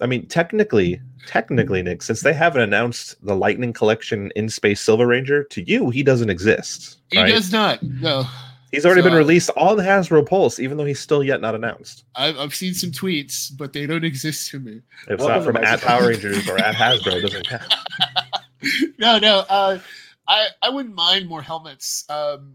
I mean, technically, technically, Nick, since they haven't announced the Lightning Collection in Space Silver Ranger, to you, he doesn't exist. he right? does not. No, He's already been So- released on Hasbro Pulse, even though he's still yet not announced. I've, I've seen some tweets, but they don't exist to me. It's Welcome not from at. Power Rangers or at Hasbro, it doesn't count. no, no. Uh, I I wouldn't mind more helmets. Um,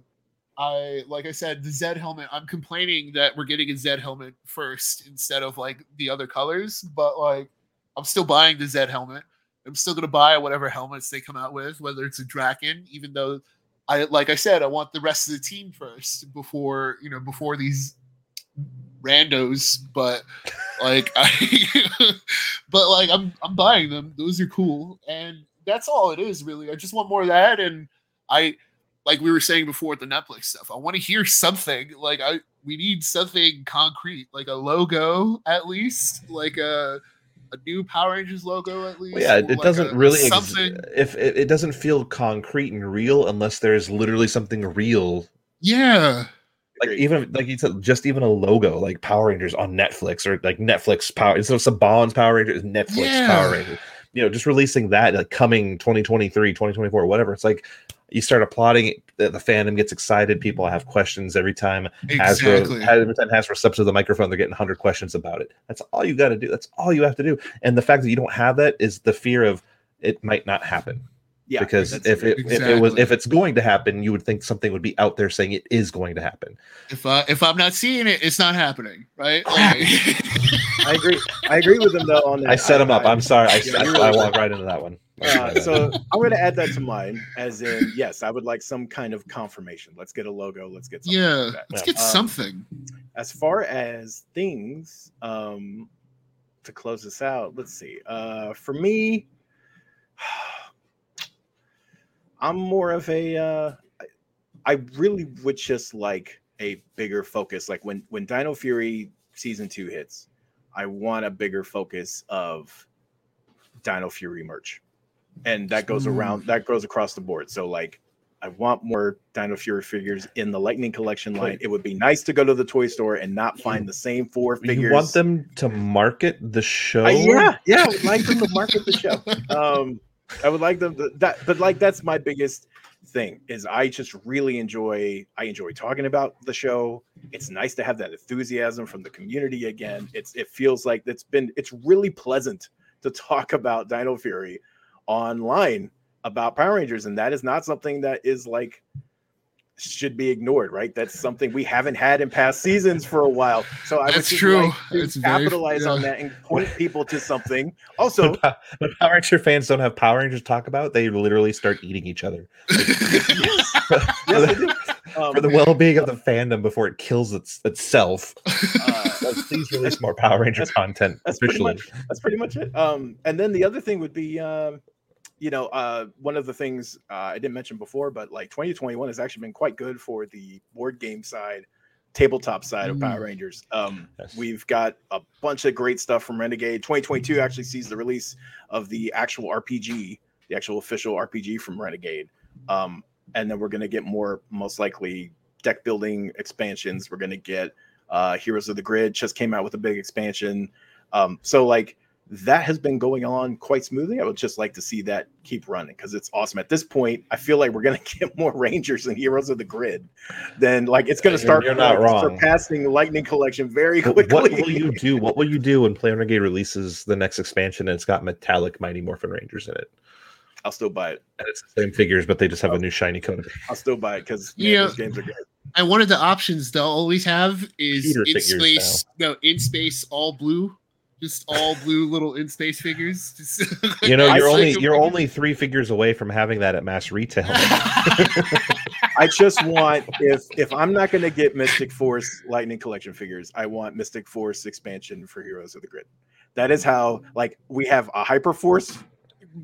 I like I said, the Zedd helmet. I'm complaining that we're getting a Zedd helmet first instead of like the other colors, but like I'm still buying the Zedd helmet. I'm still gonna buy whatever helmets they come out with, whether it's a Drakkon, even though I like I said, I want the rest of the team first before you know before these randos. But like I, but like I'm I'm buying them. Those are cool, and that's all it is really. I just want more of that, and I like we were saying before the Netflix stuff. I want to hear something. Like I we need something concrete, like a logo at least, like a a new Power Rangers logo at least. Well, yeah, it, like doesn't a- really ex- something. if it, it doesn't feel concrete and real unless there's literally something real Yeah, like Agreed. even like you said just even a logo like power rangers on netflix or like netflix power instead of Saban's power rangers netflix Yeah. power rangers you know just releasing that like coming 2023 2024 whatever it's like you start applauding the, the fandom gets excited people have questions every time exactly. Hasbro, every time Hasbro steps to the microphone, they're getting 100 questions about it. That's all you got to do. That's all you have to do. And the fact that you don't have that is the fear of it might not happen. Yeah, because if it, agreed. if it was if it's going to happen, you would think something would be out there saying it is going to happen. if I if I'm not seeing it, it's not happening, right? Like- I agree. I agree with him though on that. I set him up. I- I'm sorry. I, Yeah, I, you're I walked right into that one. Uh, so I'm going to add that to mine, as in, yes, I would like some kind of confirmation. Let's get a logo. Let's get something yeah, like that. let's get Um, something. As far as things, um, to close this out, let's see. Uh, for me, I'm more of a. Uh, I- I really would just like a bigger focus. Like when when Dino Fury season two hits, I want a bigger focus of Dino Fury merch, and that goes Ooh. around. That goes across the board. So like. I want more Dino Fury figures in the Lightning Collection line. It would be nice to go to the toy store and not find the same four figures. You want them to market the show? Yeah, yeah, I would like them to market the show. Um, I would like them to, that, but like that's my biggest thing is I just really enjoy. I enjoy talking about the show. It's nice to have that enthusiasm from the community again. It's it feels like it's been it's really pleasant to talk about Dino Fury online about Power Rangers, and that is not something that is like should be ignored, right? That's something we haven't had in past seasons for a while. So I would That's just true. like to It's very- capitalize on that and point people to something. Also, the, when Power Ranger fans don't have Power Rangers to talk about, they literally start eating each other yes, for, they the, do. Um, for the well-being of the fandom before it kills its, itself. uh, Please release more Power Ranger That's- content that's pretty much that's pretty much it. Um, and then the other thing would be, um, you know, uh, one of the things uh, I didn't mention before, but like 2021 has actually been quite good for the board game side, tabletop side of Power Mm. Rangers. Um, Yes. We've got a bunch of great stuff from Renegade. 2022 actually sees the release of the actual RPG, the actual official RPG from Renegade. Um, and then we're going to get more, most likely, deck building expansions. We're going to get uh, Heroes of the Grid just came out with a big expansion. Um, so like that has been going on quite smoothly. I would just like to see that keep running because it's awesome. At this point, I feel like we're going to get more Rangers and Heroes of the Grid than like it's going to start You're not like, wrong. surpassing Lightning Collection very But quickly. what will you do? What will you do when Player Renegade releases the next expansion and it's got metallic Mighty Morphin Rangers in it? I'll still buy it. And it's the same figures, but they just have a new shiny coat. I'll still buy it because Yeah. those games are good. And one of the options they'll always have is Peter in figures space. No, in space, all blue, just all blue little in space figures. Just- You know, you're only Psycho you're figures. only three figures away from having that at mass retail. I just want if if I'm not going to get Mystic Force Lightning Collection figures, I want Mystic Force expansion for Heroes of the Grid. That is how like we have a Hyper Force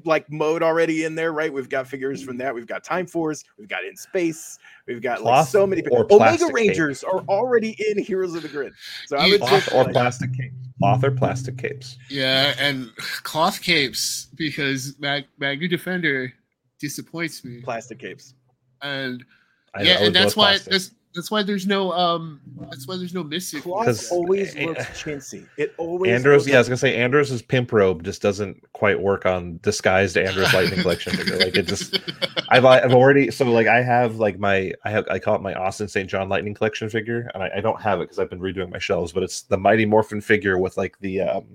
like mode already in there, right? We've got figures from that. We've got Time Force. We've got In Space. We've got like Cloth so many. or Omega plastic Rangers are already in Heroes of the Grid. So I would Cloth just or like, plastic capes. Cloth or plastic capes. yeah, and cloth capes because Mag- Magna Defender disappoints me, plastic capes. and I- yeah, I would and that's why that's that's why there's no um that's why there's no mystic. Cloth 'Cause- always looks chintzy. It always Andros, looks yeah, I was gonna say Andros's pimp robe just doesn't quite work on disguised Andros Lightning Collection figure. Like it just, I've I've already so like I have like my I have I call it my Austin St. John Lightning Collection figure, and I, I don't have it because I've been redoing my shelves, but it's the Mighty Morphin figure with like the um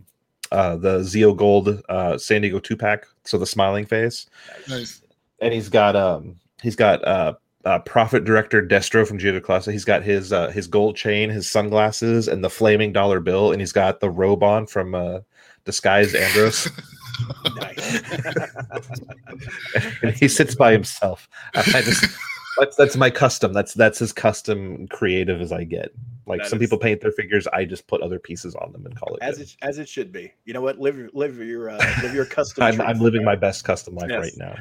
uh the Zeo Gold uh San Diego two pack, so the smiling face, Nice. and he's got um he's got uh. Uh, Profit Director Destro from Gio Classa. He's got his uh, his gold chain, his sunglasses, and the flaming dollar bill, and he's got the robe on from uh, disguised Andros. and he sits by himself. I I just that's that's my custom. That's that's as custom creative as I get. Like That some is- people paint their figures, I just put other pieces on them and call it. as good. it as it should be. You know what? Live your- live your uh, live your custom. I'm. I'm living my best custom life Yes. right now.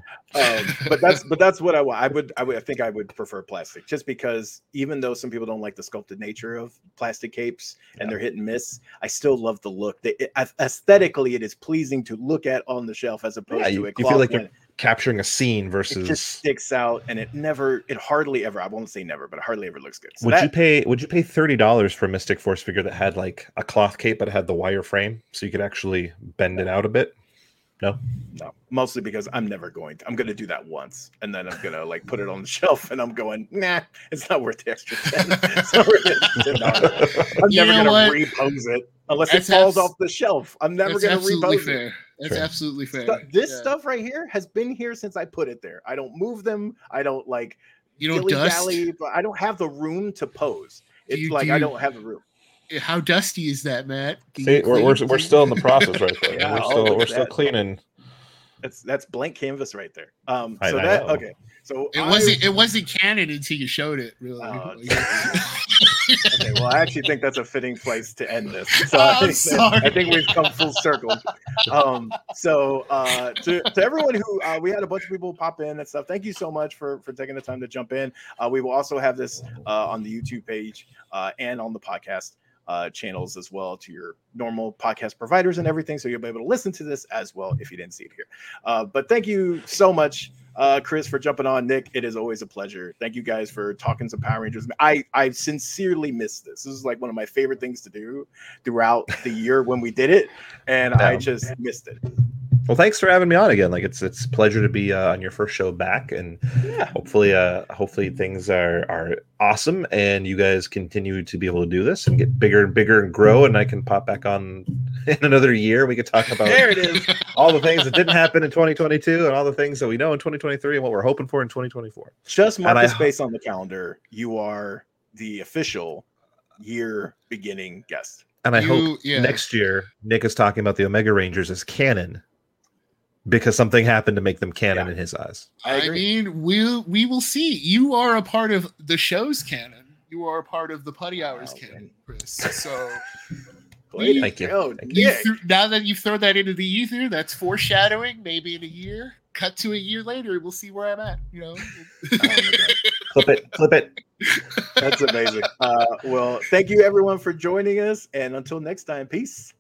um, but that's but that's what I want. I would I would I think I would prefer plastic just because even though some people don't like the sculpted nature of plastic capes and Yeah. they're hit and miss, I still love the look. They, it, aesthetically, it is pleasing to look at on the shelf as opposed Yeah, to you- a you feel like you're. Capturing a scene It versus. just sticks out and it never it hardly ever I won't say never, but it hardly ever looks good. So would that, you pay? Would you pay thirty dollars for a Mystic Force figure that had like a cloth cape but it had the wire frame, so you could actually bend it out a bit? No, No. mostly because I'm never going to. I'm going to do that once, and then I'm going to like put it on the shelf, and I'm going, nah, it's not worth the extra ten. It's not worth the $10. I'm You never know going what? to repose it unless That's it falls abs- off the shelf. I'm never That's going to absolutely repose it. Fair. That's Fair. absolutely fair. Stu- this Yeah. stuff right here has been here since I put it there. I don't move them. I don't like you don't dust. dally, but I don't have the room to pose. Do It's you- like do I don't have the room. How dusty is that, Matt? See, we're, we're, we're still in the process right there. Yeah, we're oh, still we're at still cleaning. That's that's blank canvas right there. Um, I- so I that know. okay. So It I- wasn't. It wasn't canon until you showed it. Really. Oh, Okay, well, I actually think that's a fitting place to end this. So Oh, I, I'm think that- sorry. I think we've come full circle. Um, so uh, to, to everyone who uh, we had a bunch of people pop in and stuff. Thank you so much for for taking the time to jump in. Uh, we will also have this uh, on the YouTube page uh, and on the podcast uh, channels as well to your normal podcast providers and everything. So you'll be able to listen to this as well if you didn't see it here. Uh, but thank you so much, uh, Chris, for jumping on. Nick, it is always a pleasure. Thank you guys for talking some Power Rangers. I I sincerely miss this. This is like one of my favorite things to do throughout the year when we did it, and I just missed it. Well, thanks for having me on again. Like it's it's a pleasure to be uh, on your first show back, and Yeah. hopefully, uh, hopefully things are are awesome, and you guys continue to be able to do this and get bigger and bigger and grow, and I can pop back on in another year. We could talk about There it is. all the things that didn't happen in 2022, and all the things that we know in 2023, and what we're hoping for in 2024. Just mark And a I- space on the calendar. You are the official year beginning guest. And I You- hope yeah. next year Nick is talking about the Omega Rangers as canon because something happened to make them canon Yeah. in his eyes. I I, mean, we'll we will see. You are a part of the show's canon. You are a part of the Putty Hours Wow, canon, man. Chris. So Way to Thank you. go, Thank you Nick. threw- now that you've thrown that into the ether, that's foreshadowing. Maybe in a year, cut to a year later, we'll see where I'm at. You know. Oh my God. Clip it, clip it. That's amazing. Uh, well, thank you everyone for joining us, and until next time, peace.